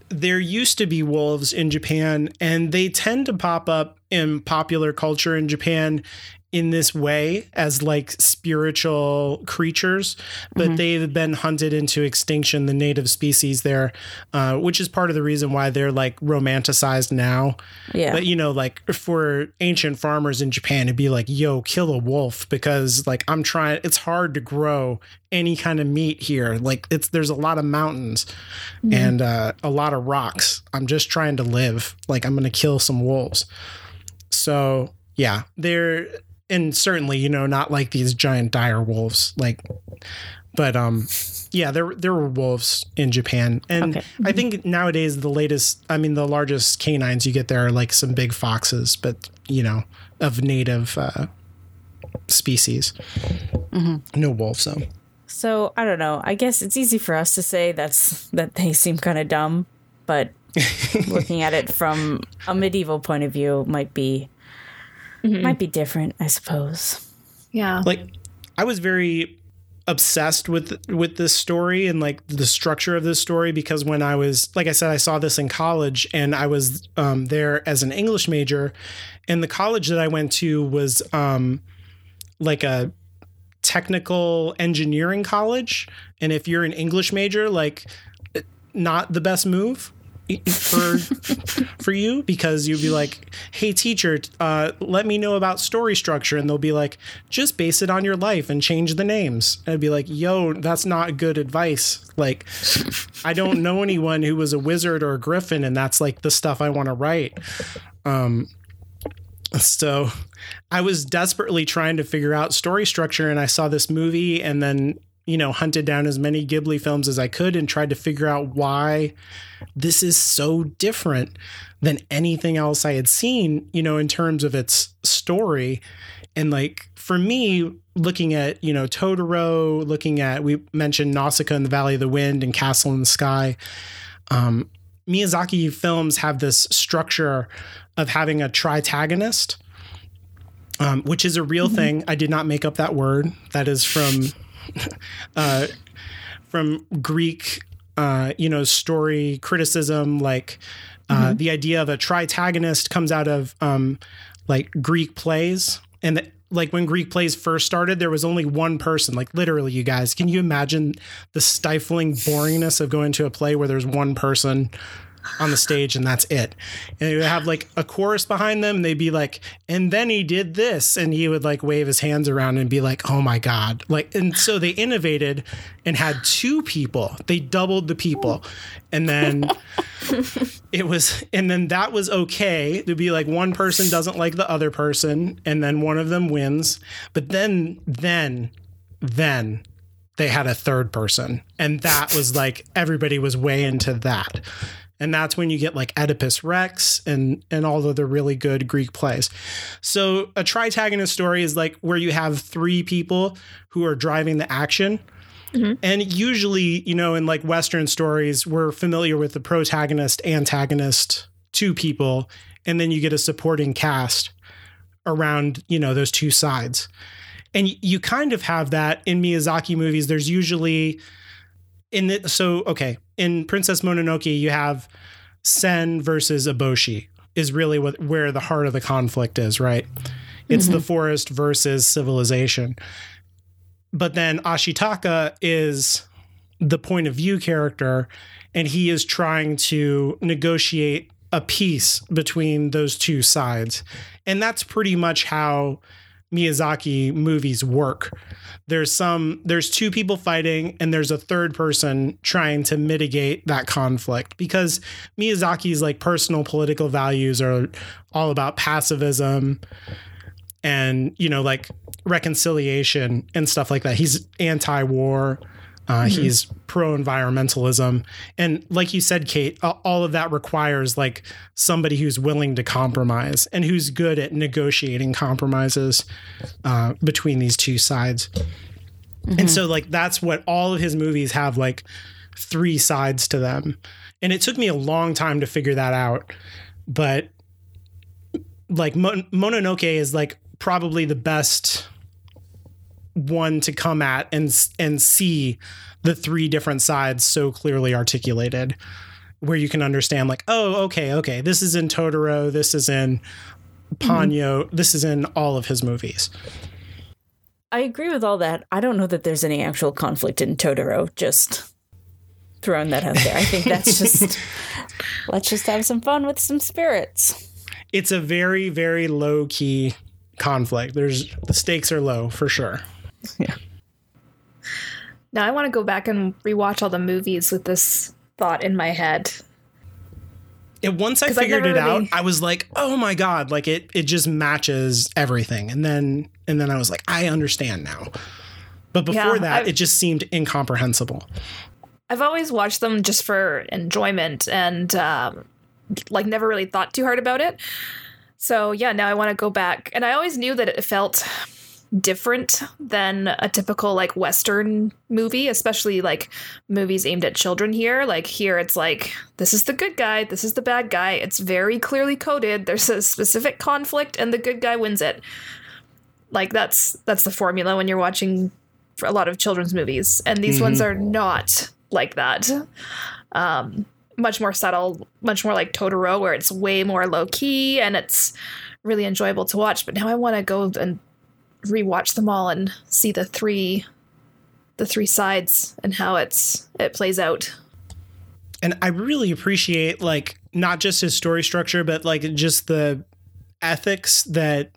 there used to be wolves in Japan, and they tend to pop up in popular culture in Japan in this way as like spiritual creatures, but they've been hunted into extinction, the native species there, uh, which is part of the reason why they're like romanticized now. Yeah. But you know, like for ancient farmers in Japan, it'd be like, yo, kill a wolf because like I'm trying it's hard to grow any kind of meat here. Like it's there's a lot of mountains and uh, a lot of rocks. I'm just trying to live. Like I'm gonna kill some wolves. So yeah, they're and certainly, you know, not like these giant dire wolves. Like but um yeah, there there were wolves in Japan. And Okay. I think nowadays the latest I mean the largest canines you get there are like some big foxes, but you know, of native uh species. No wolves though. So, I don't know. I guess it's easy for us to say that's that they seem kind of dumb, but looking at it from a medieval point of view might be might be different, I suppose. Yeah. like I was very obsessed with with this story and like the structure of this story because when I was like I said I saw this in college and I was um, there as an English major and the college that I went to was um, like a technical engineering college and if you're an English major like not the best move for for you because you'd be like hey teacher uh, let me know about story structure. And they'll be like just base it on your life and change the names. And i'd be like yo that's not good advice. Like i don't know anyone who was a wizard or a griffin and that's like the stuff i want to write. Um so i was desperately trying to figure out story structure and i saw this movie and then you know hunted down as many ghibli films as i could and tried to figure out why this is so different than anything else I had seen, you know, in terms of its story. And like for me, looking at, you know, Totoro, looking at, we mentioned Nausicaa in the Valley of the Wind and Castle in the Sky. Um, Miyazaki films have this structure of having a tritagonist, um, which is a real thing. I did not make up that word. That is from uh, from Greek, uh, you know, story criticism. Like uh, the idea of a tritagonist comes out of um, like Greek plays, and the, like when Greek plays first started, there was only one person, like literally, you guys. Can you imagine the stifling boringness of going to a play where there's one person on the stage and that's it. And they would have like a chorus behind them and they'd be like, and then he did this. And he would like wave his hands around and be like, oh my God. Like, and so they innovated and had two people. They doubled the people. And then it was, and then that was okay to be like one person doesn't like the other person and then one of them wins. But then, then, then they had a third person. And that was like everybody was way into that and that's when you get like Oedipus Rex and and all of the really good Greek plays. So a tritagonist story is like where you have three people who are driving the action. Mm-hmm. And usually, you know, in like Western stories, we're familiar with the protagonist, antagonist, two people, and then you get a supporting cast around, you know, those two sides. And you kind of have that in Miyazaki movies. There's usually in the so okay in Princess Mononoke you have San versus Eboshi is really what where the heart of the conflict is, right? It's mm-hmm. the forest versus civilization. But then Ashitaka is the point of view character and he is trying to negotiate a peace between those two sides. And that's pretty much how Miyazaki movies work there's some there's two people fighting and there's a third person trying to mitigate that conflict because Miyazaki's like personal political values are all about pacifism and you know like reconciliation and stuff like that. He's anti-war. Uh, mm-hmm. He's pro environmentalism. And like you said, Cait, all of that requires like somebody who's willing to compromise and who's good at negotiating compromises uh, between these two sides. Mm-hmm. And so, like, that's what all of his movies have like three sides to them. And it took me a long time to figure that out. But like, Mon- Mononoke is like probably the best one to come at and and see the three different sides so clearly articulated where you can understand like oh okay okay this is in Totoro this is in Ponyo mm-hmm. this is in all of his movies. I agree with all that. I don't know that there's any actual conflict in Totoro just throwing that out there. I think that's just let's just have some fun with some spirits. It's a very very low key conflict. There's the stakes are low for sure yeah. Now I want to go back and rewatch all the movies with this thought in my head. And once I figured it really... out, I was like, "Oh my god!" Like it, it just matches everything. And then, and then I was like, "I understand now." But before yeah, that, I've, it just seemed incomprehensible. I've always watched them just for enjoyment and um, like never really thought too hard about it. So yeah, now I want to go back, and I always knew that it felt different than a typical like western movie especially like movies aimed at children here. Like here it's like this is the good guy this is the bad guy. It's very clearly coded. There's a specific conflict and the good guy wins it. Like that's that's the formula when you're watching a lot of children's movies and these mm-hmm. ones are not like that. Um much more subtle much more like totoro where it's way more low key and it's really enjoyable to watch. But now i want to go and rewatch them all and see the three the three sides and how it's it plays out. And I really appreciate like not just his story structure, but like just the ethics that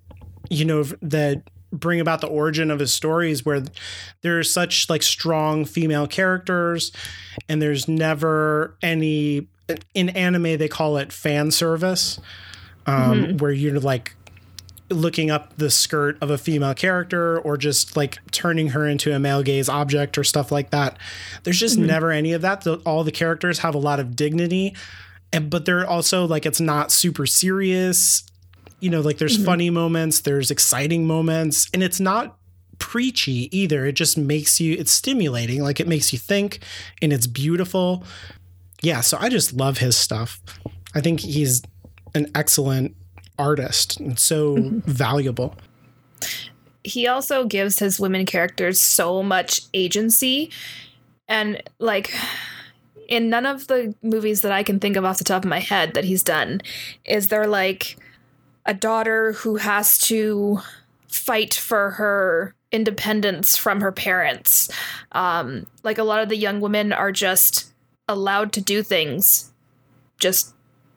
you know that bring about the origin of his stories where there's such like strong female characters and there's never any in anime they call it fan service um, mm-hmm. where you're like looking up the skirt of a female character or just like turning her into a male gaze object or stuff like that. There's just mm-hmm. never any of that. The, all the characters have a lot of dignity, and but they're also like it's not super serious. You know, like there's mm-hmm. funny moments, there's exciting moments, and it's not preachy either. It just makes you it's stimulating, like it makes you think and it's beautiful. Yeah, so I just love his stuff. I think he's an excellent artist and so mm-hmm. valuable. He also gives his women characters so much agency. And like in none of the movies that I can think of off the top of my head that he's done, is there like a daughter who has to fight for her independence from her parents. Um, like a lot of the young women are just allowed to do things just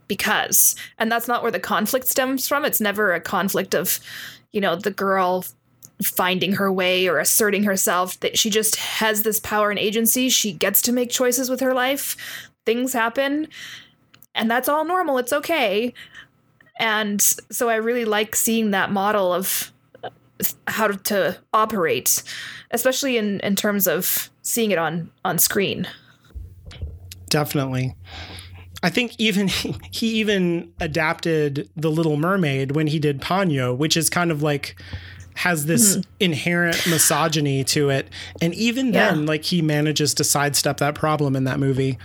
because. And that's not where the conflict stems from. It's never a conflict of, you know, the girl finding her way or asserting herself. That she just has this power and agency. She gets to make choices with her life. Things happen. And that's all normal. It's okay. And so I really like seeing that model of uh, how to operate, especially in, in terms of seeing it on, on screen. Definitely. I think even he even adapted The Little Mermaid when he did Ponyo, which is kind of like has this mm-hmm. inherent misogyny to it. And even yeah. then, like he manages to sidestep that problem in that movie.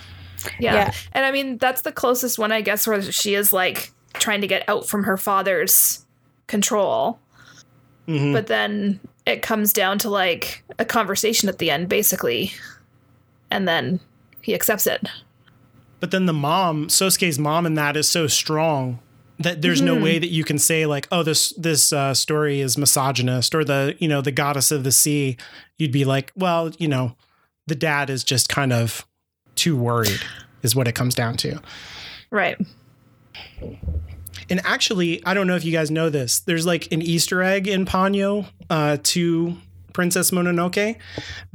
Yeah. yeah. And I mean, that's the closest one, I guess, where she is like trying to get out from her father's control. Mm-hmm. But then it comes down to like a conversation at the end, basically. And then he accepts it. But then the mom, Sosuke's mom in that is so strong that there's mm-hmm. no way that you can say like, oh, this this uh, story is misogynist or the you know the goddess of the sea. You'd be like, well, you know, the dad is just kind of too worried, is what it comes down to. Right. And actually, I don't know if you guys know this. There's like an Easter egg in Ponyo uh, to Princess Mononoke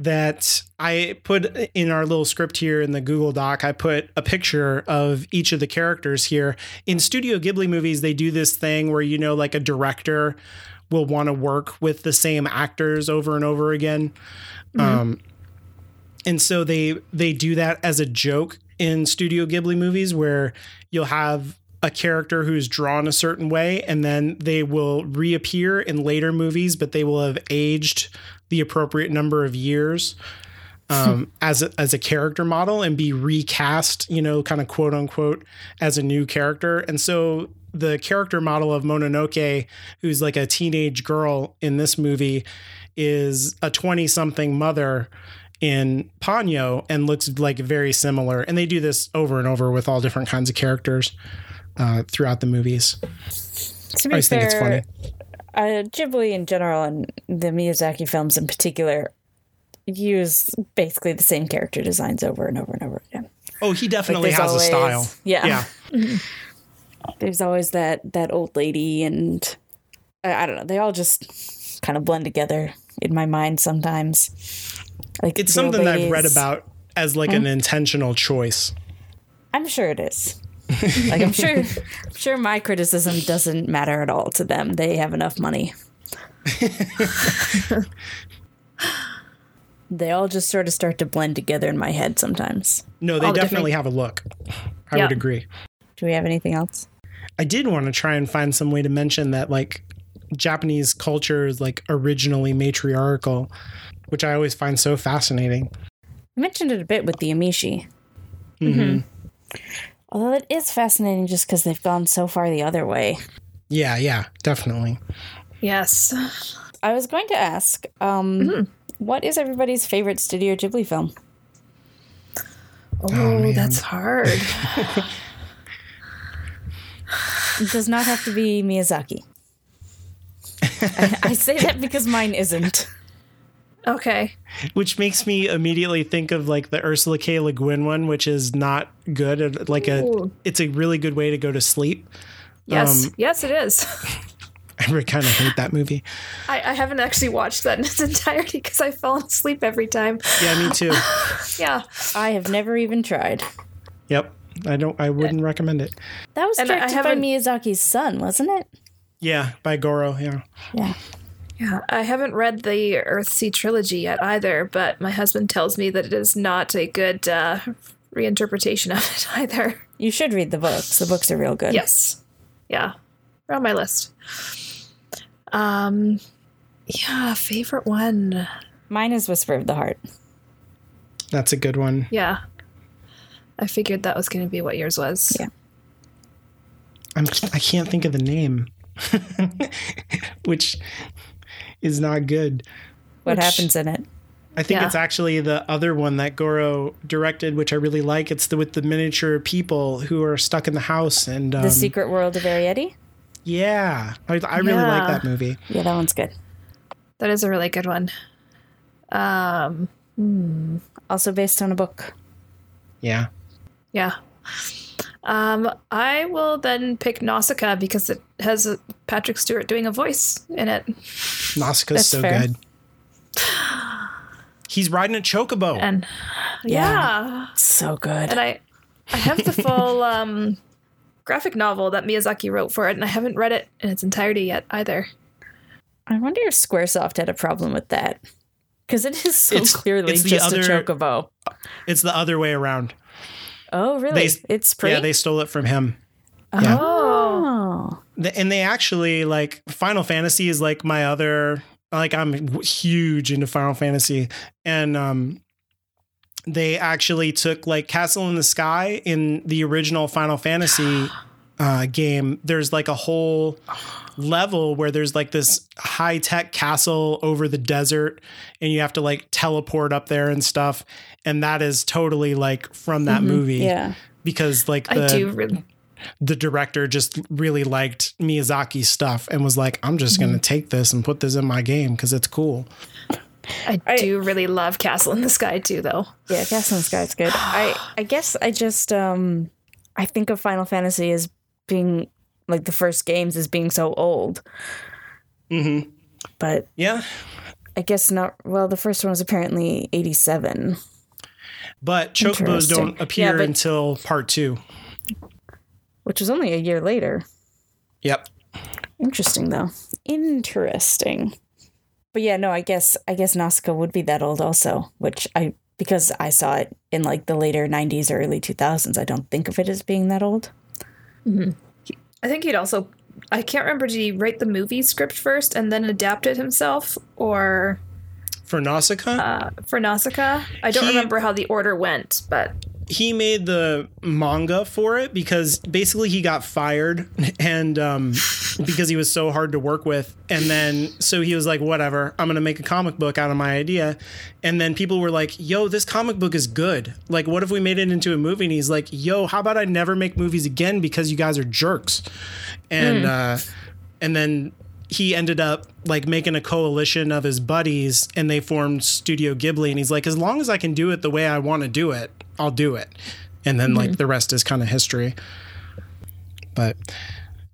that I put in our little script here in the Google Doc. I put a picture of each of the characters here. In Studio Ghibli movies, they do this thing where, you know, like a director will want to work with the same actors over and over again. Mm-hmm. Um, and so they they do that as a joke in Studio Ghibli movies where you'll have a character who's drawn a certain way and then they will reappear in later movies but they will have aged the appropriate number of years um, as a, as a character model and be recast you know kind of quote unquote as a new character. And so the character model of Mononoke who's like a teenage girl in this movie is a 20 something mother in Ponyo and looks like very similar. And they do this over and over with all different kinds of characters uh, throughout the movies. To be I fair, think it's funny. Uh, Ghibli in general and the Miyazaki films in particular use basically the same character designs over and over and over again. Oh, he definitely like has always, a style. Yeah. Yeah. Mm-hmm. There's always that that old lady and I, I don't know, they all just kind of blend together in my mind sometimes. Like it's something that I've read about as like an intentional choice. I'm sure it is like I'm sure, I'm sure my criticism doesn't matter at all to them. They have enough money. they all just sort of start to blend together in my head sometimes. No, they all definitely the have a look. I yeah. would agree. Do we have anything else? I did want to try and find some way to mention that like Japanese culture is like originally matriarchal, which I always find so fascinating. I mentioned it a bit with the Emishi. Mm-hmm. mm-hmm. Although it is fascinating just because they've gone so far the other way. Yeah, yeah, definitely. Yes. I was going to ask, um, mm-hmm. what is everybody's favorite Studio Ghibli film? Oh, oh that's hard. it does not have to be Miyazaki. I, I say that because mine isn't. Okay. Which makes me immediately think of like the Ursula K. Le Guin one, which is not good. Like Ooh. a, it's a really good way to go to sleep. Yes, um, yes, it is. I kind of hate that movie. I, I, haven't actually watched that in its entirety because I fall asleep every time. Yeah, me too. yeah, I have never even tried. Yep, I don't. I wouldn't recommend it. That was directed by Miyazaki's son, wasn't it? Yeah, by Goro. Yeah. Yeah. Yeah, I haven't read the Earthsea trilogy yet either, but my husband tells me that it is not a good uh, reinterpretation of it either. You should read the books. The books are real good. Yes. Yeah. They're on my list. Um yeah, favorite one. Mine is Whisper of the Heart. That's a good one. Yeah. I figured that was going to be what yours was. Yeah. I'm I can't think of the name. Which is not good. What which, happens in it? I think yeah. it's actually the other one that Goro directed, which I really like. It's the with the miniature people who are stuck in the house and um, the Secret World of Arrietty. Yeah, I, I really Yeah. like that movie. Yeah, that one's good. That is a really good one. Um, Also based on a book. Yeah. yeah. Um, I will then pick Nausicaa because it has uh, Patrick Stewart doing a voice in it. Nausicaa's That's so fair. good. He's riding a chocobo. And yeah. So good. And I I have the full um graphic novel that Miyazaki wrote for it, and I haven't read it in its entirety yet either. I wonder if Squaresoft had a problem with that. Because it is so It's- clearly it's just other- a chocobo. it's the other way around. Oh, really? They- it's pre. Yeah, they stole it from him. Yeah. Oh. oh. And they actually like Final Fantasy is like my other like I'm huge into Final Fantasy and um they actually took like Castle in the Sky in the original Final Fantasy uh game there's like a whole level where there's like this high tech castle over the desert and you have to like teleport up there and stuff and that is totally like from that movie Yeah. because like the I do really the director just really liked Miyazaki's stuff and was like, I'm just Mm-hmm. going to take this and put this in my game because it's cool. I, I- do really love Castle in the Sky too though. Yeah, Castle in the Sky is good. I I guess I just um I think of Final Fantasy as being like the first games as being so old. hmm But Yeah. I guess not well, the first one was apparently eighty seven. But chocobos don't appear Yeah, but- until part two. Which was only a year later. Yep. Interesting though. Interesting. But yeah, no, I guess I guess Nausicaa would be that old also, which I because I saw it in like the later nineties or early two thousands, I don't think of it as being that old. I think he'd also I can't remember did he write the movie script first and then adapt it himself or For Nausicaa, uh, for Nausicaa? I don't He- remember how the order went, but he made the manga for it because basically he got fired and um, because he was so hard to work with. And then so he was like, whatever, I'm going to make a comic book out of my idea. And then people were like, yo, this comic book is good. Like, what if we made it into a movie? And he's like, yo, how about I never make movies again because you guys are jerks? And, uh, and then he ended up like making a coalition of his buddies and they formed Studio Ghibli. And he's like, as long as I can do it the way I want to do it, I'll do it. And then like the rest is kind of history. But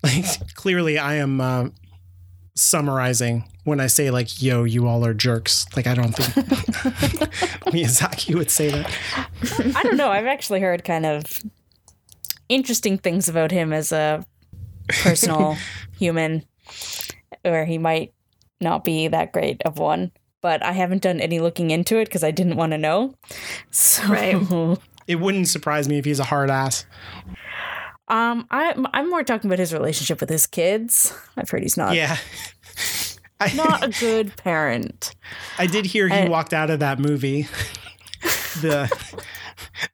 like clearly I am uh, summarizing when I say like, yo, you all are jerks. Like I don't think Miyazaki would say that. I don't know. I've actually heard kind of interesting things about him as a personal human, where he might not be that great of one. But I haven't done any looking into it because I didn't want to know. So, Right. It wouldn't surprise me if he's a hard ass. um, I, I'm more talking about his relationship with his kids. I've heard he's not Yeah. I, not a good parent. I did hear he I- walked out of that movie. the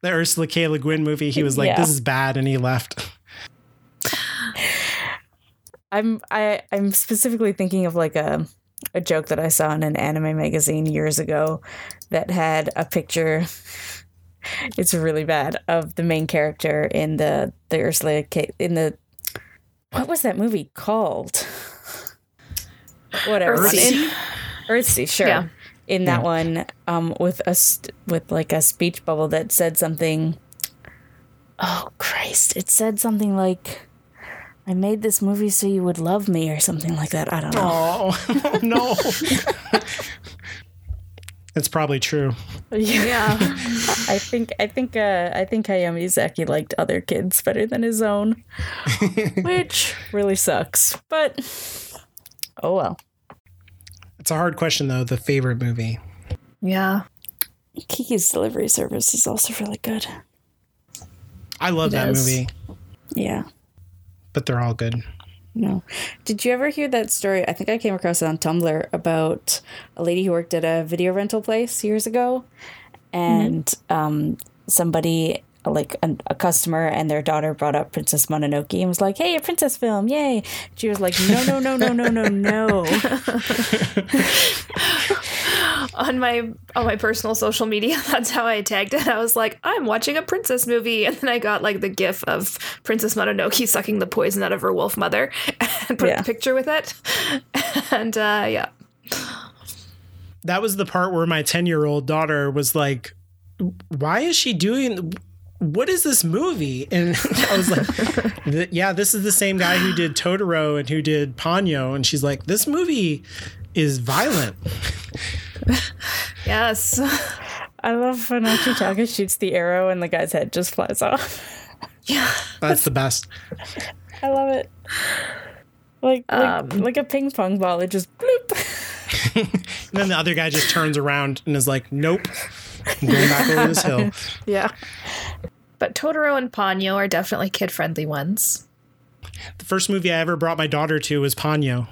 the Ursula K. Le Guin movie. He was like, Yeah. "This is bad," and he left. I'm I I'm specifically thinking of like a a joke that I saw in an anime magazine years ago that had a picture it's really bad of the main character in the the Ursula K in the what was that movie called? Whatever. Earthsea? In, Earthsea, sure. Yeah. In that Yeah. one, um, with a st- with like a speech bubble that said something. Oh Christ! It said something like, "I made this movie so you would love me" or something like that. I don't know. Oh no! it's probably true. yeah. I think I think uh, I think Hayao Miyazaki liked other kids better than his own, which really sucks. But oh well. It's a hard question though. The favorite movie. Yeah. Kiki's Delivery Service is also really good. I love It that is. movie, Yeah. But they're all good. No. Did you ever hear that story? I think I came across it on Tumblr about a lady who worked at a video rental place years ago, and um, somebody like a, a customer and their daughter brought up Princess Mononoke and was like, "Hey, a princess film, yay!" She was like, "No, no, no, no, no, no, no." on my on my personal social media that's how i tagged it i was like i'm watching a princess movie and then i got like the gif of princess mononoke sucking the poison out of her wolf mother and put Yeah. a picture with it. and uh, yeah. that was the part where my 10 year old daughter was like why is she doing what is this movie and i was like yeah this is the same guy who did totoro and who did ponyo and she's like this movie is violent Yes. I love when Ashitaka shoots the arrow and the guy's head just flies off. yeah. that's the best I love it. Like like, Um, like a ping pong ball, it just bloop. and then the other guy just turns around and is like nope I'm going back over this hill Yeah. But Totoro and Ponyo are definitely kid friendly ones. the first movie i ever brought my daughter to was ponyo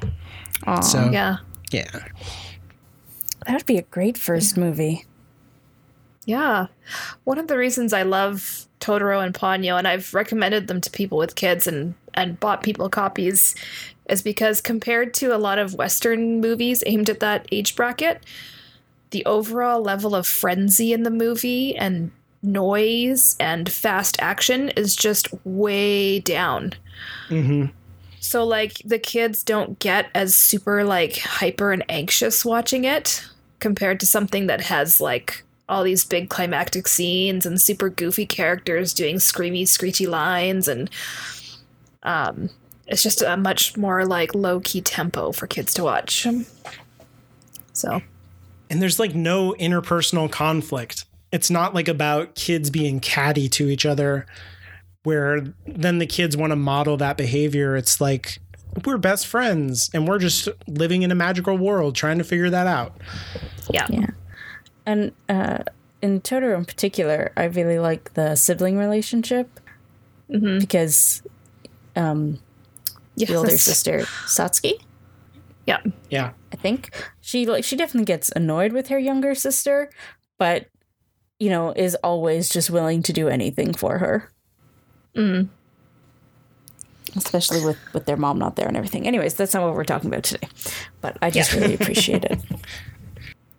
Aw, so Yeah. Yeah that would be a great first movie. Yeah. One of the reasons I love Totoro and Ponyo, and I've recommended them to people with kids and, and bought people copies, is because compared to a lot of Western movies aimed at that age bracket, the overall level of frenzy in the movie and noise and fast action is just way down. hmm So like the kids don't get as super like hyper and anxious watching it compared to something that has like all these big climactic scenes and super goofy characters doing screamy screechy lines and um it's just a much more like low key tempo for kids to watch. So, and there's like no interpersonal conflict. It's not like about kids being catty to each other, where then the kids want to model that behavior. It's like we're best friends and we're just living in a magical world trying to figure that out. yeah. Yeah. And uh, in Totoro in particular, I really like the sibling relationship because um, the older sister Satsuki, Yeah. Yeah. I think she like she definitely gets annoyed with her younger sister, but you know is always just willing to do anything for her. Mm. Especially with with their mom not there and everything. Anyways, that's not what we're talking about today. But I just really appreciate it.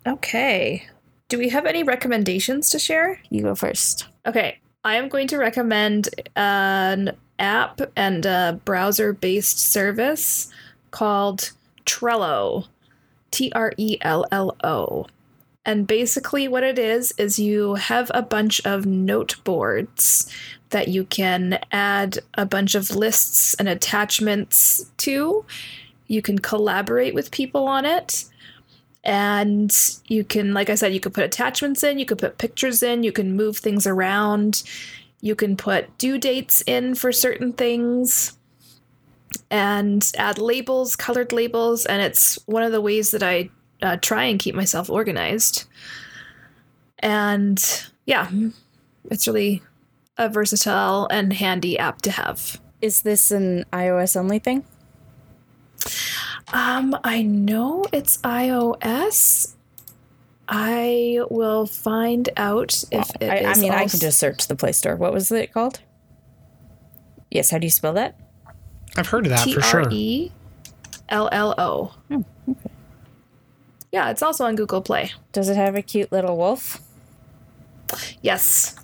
Okay. Do we have any recommendations to share? You go first. Okay, I am going to recommend an app and a browser based service called Trello. T R E L L O. And basically, what it is, is you have a bunch of note boards that you can add a bunch of lists and attachments to. You can collaborate with people on it. And you can like i said you could put attachments in you could put pictures in you can move things around. You can put due dates in for certain things and add labels colored labels and it's one of the ways that i uh, try and keep myself organized. And yeah it's really a versatile and handy app to have Is this an iOS only thing? Um, I know it's iOS. I will find out if it I, I is mean, I can just search the Play Store. What was it called? Yes, how do you spell that? I've heard of that T for sure. E L L O. Oh, Yeah, it's also on Google Play. Does it have a cute little wolf? Yes.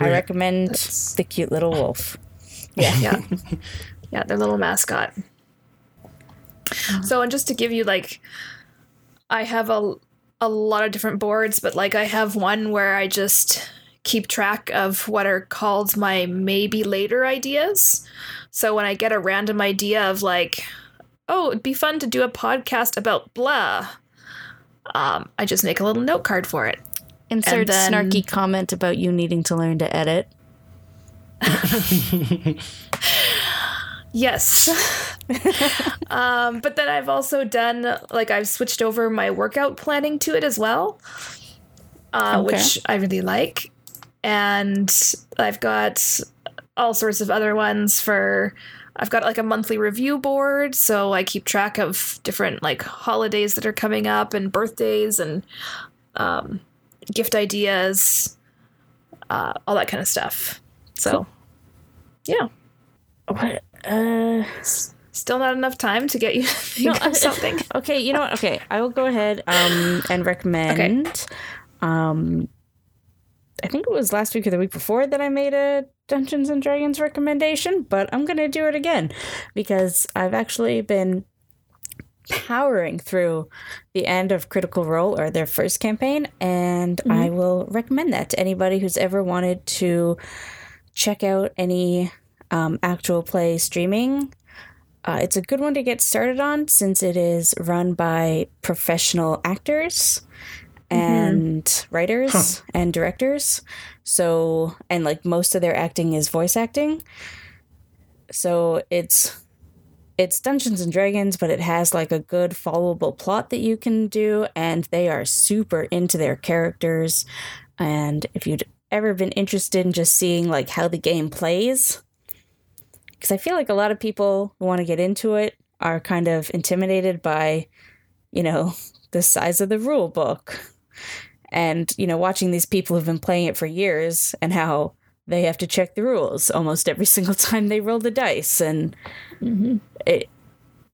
I recommend That's- the cute little wolf. Yeah. Yeah. yeah, their little mascot. So, and just to give you like, I have a a lot of different boards, but like I have one where I just keep track of what are called my maybe later ideas. So when I get a random idea of like, oh, it'd be fun to do a podcast about blah, um, I just make a little note card for it. Insert then- snarky comment about you needing to learn to edit. Yes. um, but then I've also done like I've switched over my workout planning to it as well, uh, Okay. which I really like, and I've got all sorts of other ones for. I've got like a monthly review board, so I keep track of different like holidays that are coming up and birthdays and um, gift ideas, uh, all that kind of stuff. So, yeah. What? Uh, Still not enough time to get you No, something. okay, you know what? Okay, I will go ahead um, and recommend um, I think it was last week or the week before that I made a Dungeons and Dragons recommendation, but I'm going to do it again because I've actually been powering through the end of Critical Role or their first campaign, and mm-hmm. I will recommend that to anybody who's ever wanted to check out any um, actual play streaming. Uh, it's a good one to get started on since it is run by professional actors mm-hmm. and mm-hmm. writers huh. and directors. So, and like most of their acting is voice acting. So it's it's Dungeons and Dragons, but it has like a good followable plot that you can do, and they are super into their characters. And if you'd ever been interested in just seeing like how the game plays, because I feel like a lot of people who want to get into it are kind of intimidated by, you know, the size of the rule book. And, you know, watching these people who've been playing it for years and how they have to check the rules almost every single time they roll the dice. And mm-hmm. it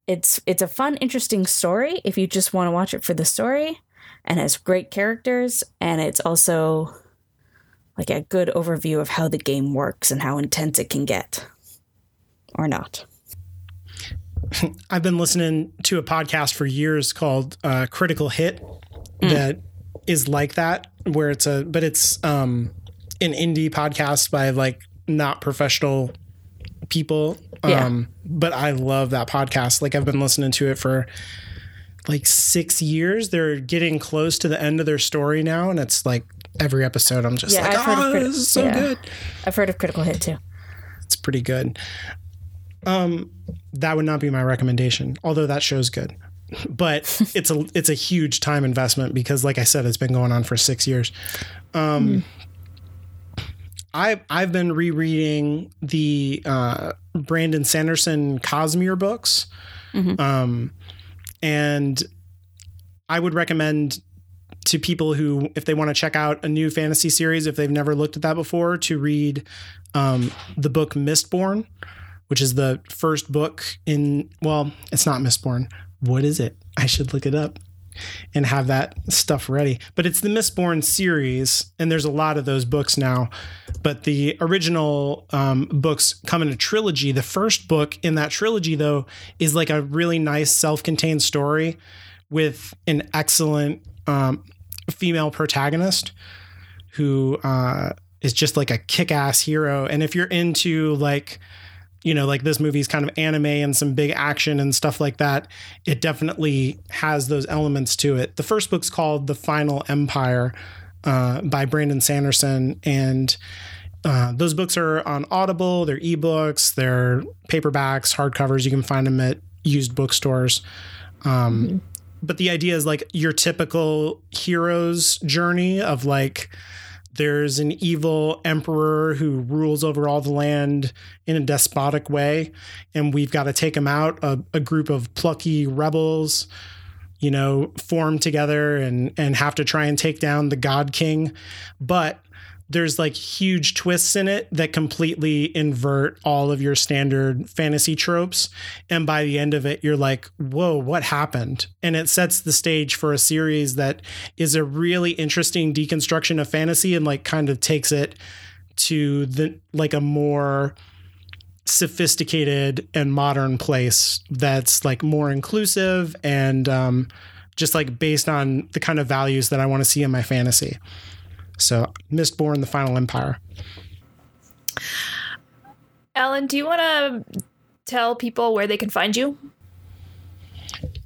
it's it's a fun, interesting story if you just want to watch it for the story and has great characters and it's also like a good overview of how the game works and how intense it can get or not. I've been listening to a podcast for years called uh, Critical Hit mm. that is like that, where it's a, but it's um, an indie podcast by like not professional people. Yeah. Um, but I love that podcast. Like I've been listening to it for like six years. They're getting close to the end of their story now, and it's like every episode I'm just yeah, like, I've oh, this is so yeah. good. I've heard of Critical Hit too. It's pretty good. Um, that would not be my recommendation, although that show's good. But it's a it's a huge time investment because, like I said, it's been going on for six years. Um, mm. I've I've been rereading the uh, Brandon Sanderson Cosmere books, mm-hmm. um, and I would recommend to people who, if they want to check out a new fantasy series, if they've never looked at that before, to read um, the book Mistborn which is the first book in, well, it's not Mistborn. What is it? I should look it up and have that stuff ready. But it's the Mistborn series, and there's a lot of those books now. But the original um, books come in a trilogy. The first book in that trilogy, though, is like a really nice self contained story with an excellent um, female protagonist who uh, is just like a kick ass hero. And if you're into like, you know, like this movie's kind of anime and some big action and stuff like that, it definitely has those elements to it. The first book's called The Final Empire uh, by Brandon Sanderson. And uh, those books are on Audible, they're ebooks, they're paperbacks, hardcovers. You can find them at used bookstores. Um, mm-hmm. But the idea is like your typical hero's journey of like, there's an evil emperor who rules over all the land in a despotic way, and we've got to take him out. A, a group of plucky rebels, you know, form together and and have to try and take down the God King. But there's like huge twists in it that completely invert all of your standard fantasy tropes. And by the end of it, you're like, whoa, what happened? And it sets the stage for a series that is a really interesting deconstruction of fantasy and like kind of takes it to the like a more sophisticated and modern place that's like more inclusive and um, just like based on the kind of values that I want to see in my fantasy. So, Mistborn, The Final Empire. Alan, do you want to tell people where they can find you?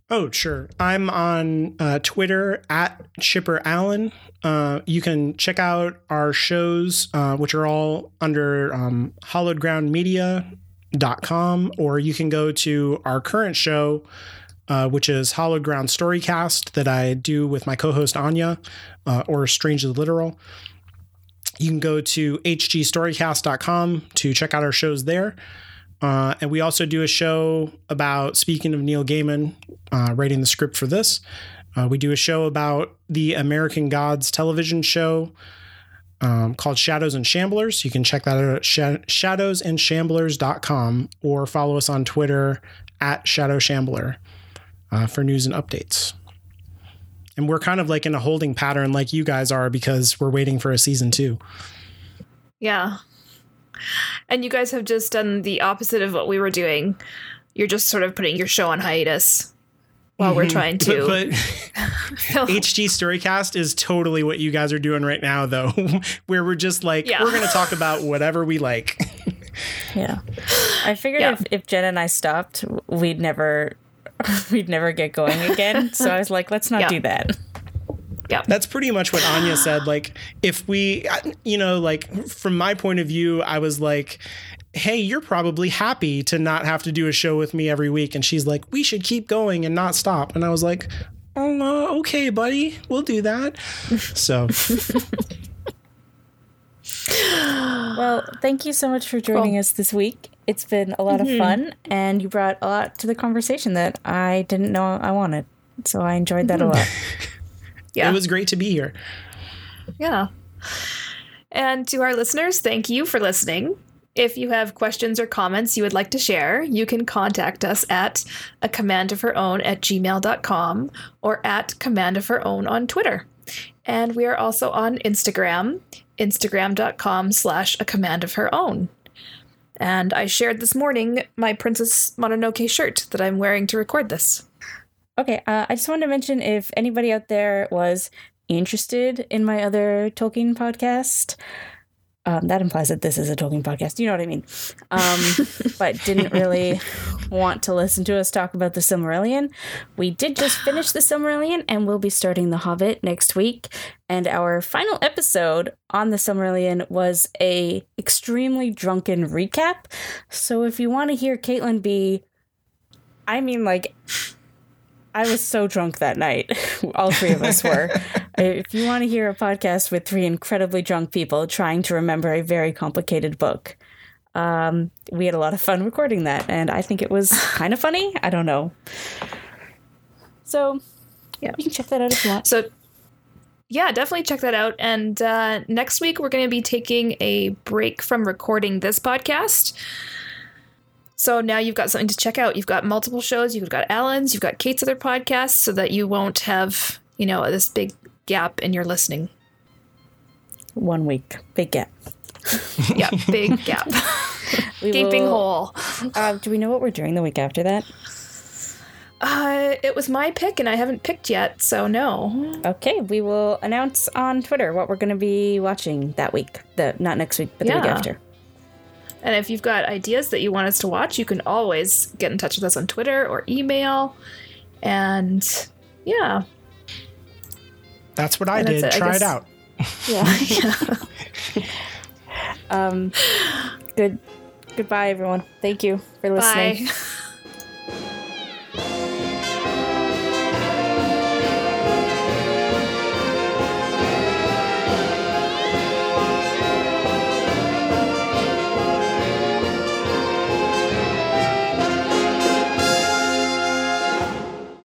Oh, sure. I'm on uh, Twitter at Chipper Allen. Uh, you can check out our shows, uh, which are all under um, hallowedgroundmedia.com, or you can go to our current show, uh, which is Hallowed Ground Storycast, that I do with my co host Anya uh, or Strangely Literal. You can go to hgstorycast.com to check out our shows there. Uh, and we also do a show about, speaking of Neil Gaiman, uh, writing the script for this. Uh, we do a show about the American Gods television show um, called Shadows and Shamblers. You can check that out at sh- shadowsandshamblers.com or follow us on Twitter at Shadow Shambler uh, for news and updates. and we're kind of like in a holding pattern like you guys are because we're waiting for a season two. Yeah. And you guys have just done the opposite of what we were doing. You're just sort of putting your show on hiatus while we're trying to. But, but HG Storycast is totally what you guys are doing right now, though, where we're just like, Yeah. we're going to talk about whatever we like. Yeah. I figured Yeah. if, if Jenn and I stopped, we'd never we'd never get going again. so I was like, let's not Yeah. do that. yeah. That's pretty much what Anya said. Like, if we, you know, like from my point of view, I was like, hey, you're probably happy to not have to do a show with me every week. And she's like, we should keep going and not stop. And I was like, oh, uh, okay, buddy, we'll do that. So, Well, thank you so much for joining Cool. us this week. It's been a lot of mm-hmm. fun, and you brought a lot to the conversation that I didn't know I wanted. So I enjoyed that a mm. lot. Yeah. it was great to be here. Yeah. And to our listeners, thank you for listening. If you have questions or comments you would like to share, you can contact us at a command of her own at gmail.com or at command of her own on Twitter. And we are also on Instagram, instagram.com slash a command of her own. And I shared this morning my Princess Mononoke shirt that I'm wearing to record this. Okay, uh, I just wanted to mention if anybody out there was interested in my other Tolkien podcast, um, that implies that this is a Tolkien podcast. You know what I mean? Um, but didn't really want to listen to us talk about the Silmarillion. We did just finish the Silmarillion, and we'll be starting The Hobbit next week. And our final episode on the Silmarillion was a extremely drunken recap. So if you want to hear Caitlin be, I mean, like I was so drunk that night. All three of us were. if you want to hear a podcast with three incredibly drunk people trying to remember a very complicated book, um, we had a lot of fun recording that, and I think it was kind of funny. I don't know. So, Yeah. you can check that out if you want. So, yeah, definitely check that out. And uh, next week, we're going to be taking a break from recording this podcast. So now you've got something to check out. You've got multiple shows. You've got Alan's. You've got Cait's other podcasts, so that you won't have you know this big gap in your listening. One week, big gap. Yeah, big gap, gaping will- hole. Uh, do we know what we're doing the week after that? Uh, it was my pick, and I haven't picked yet, so no. Okay, we will announce on Twitter what we're going to be watching that week. The not next week, but the week after. And if you've got ideas that you want us to watch, you can always get in touch with us on Twitter or email. And yeah, That's what I And that's did. it, I Try it guess. out. Yeah. um, good. Goodbye, everyone. Thank you for listening. bye.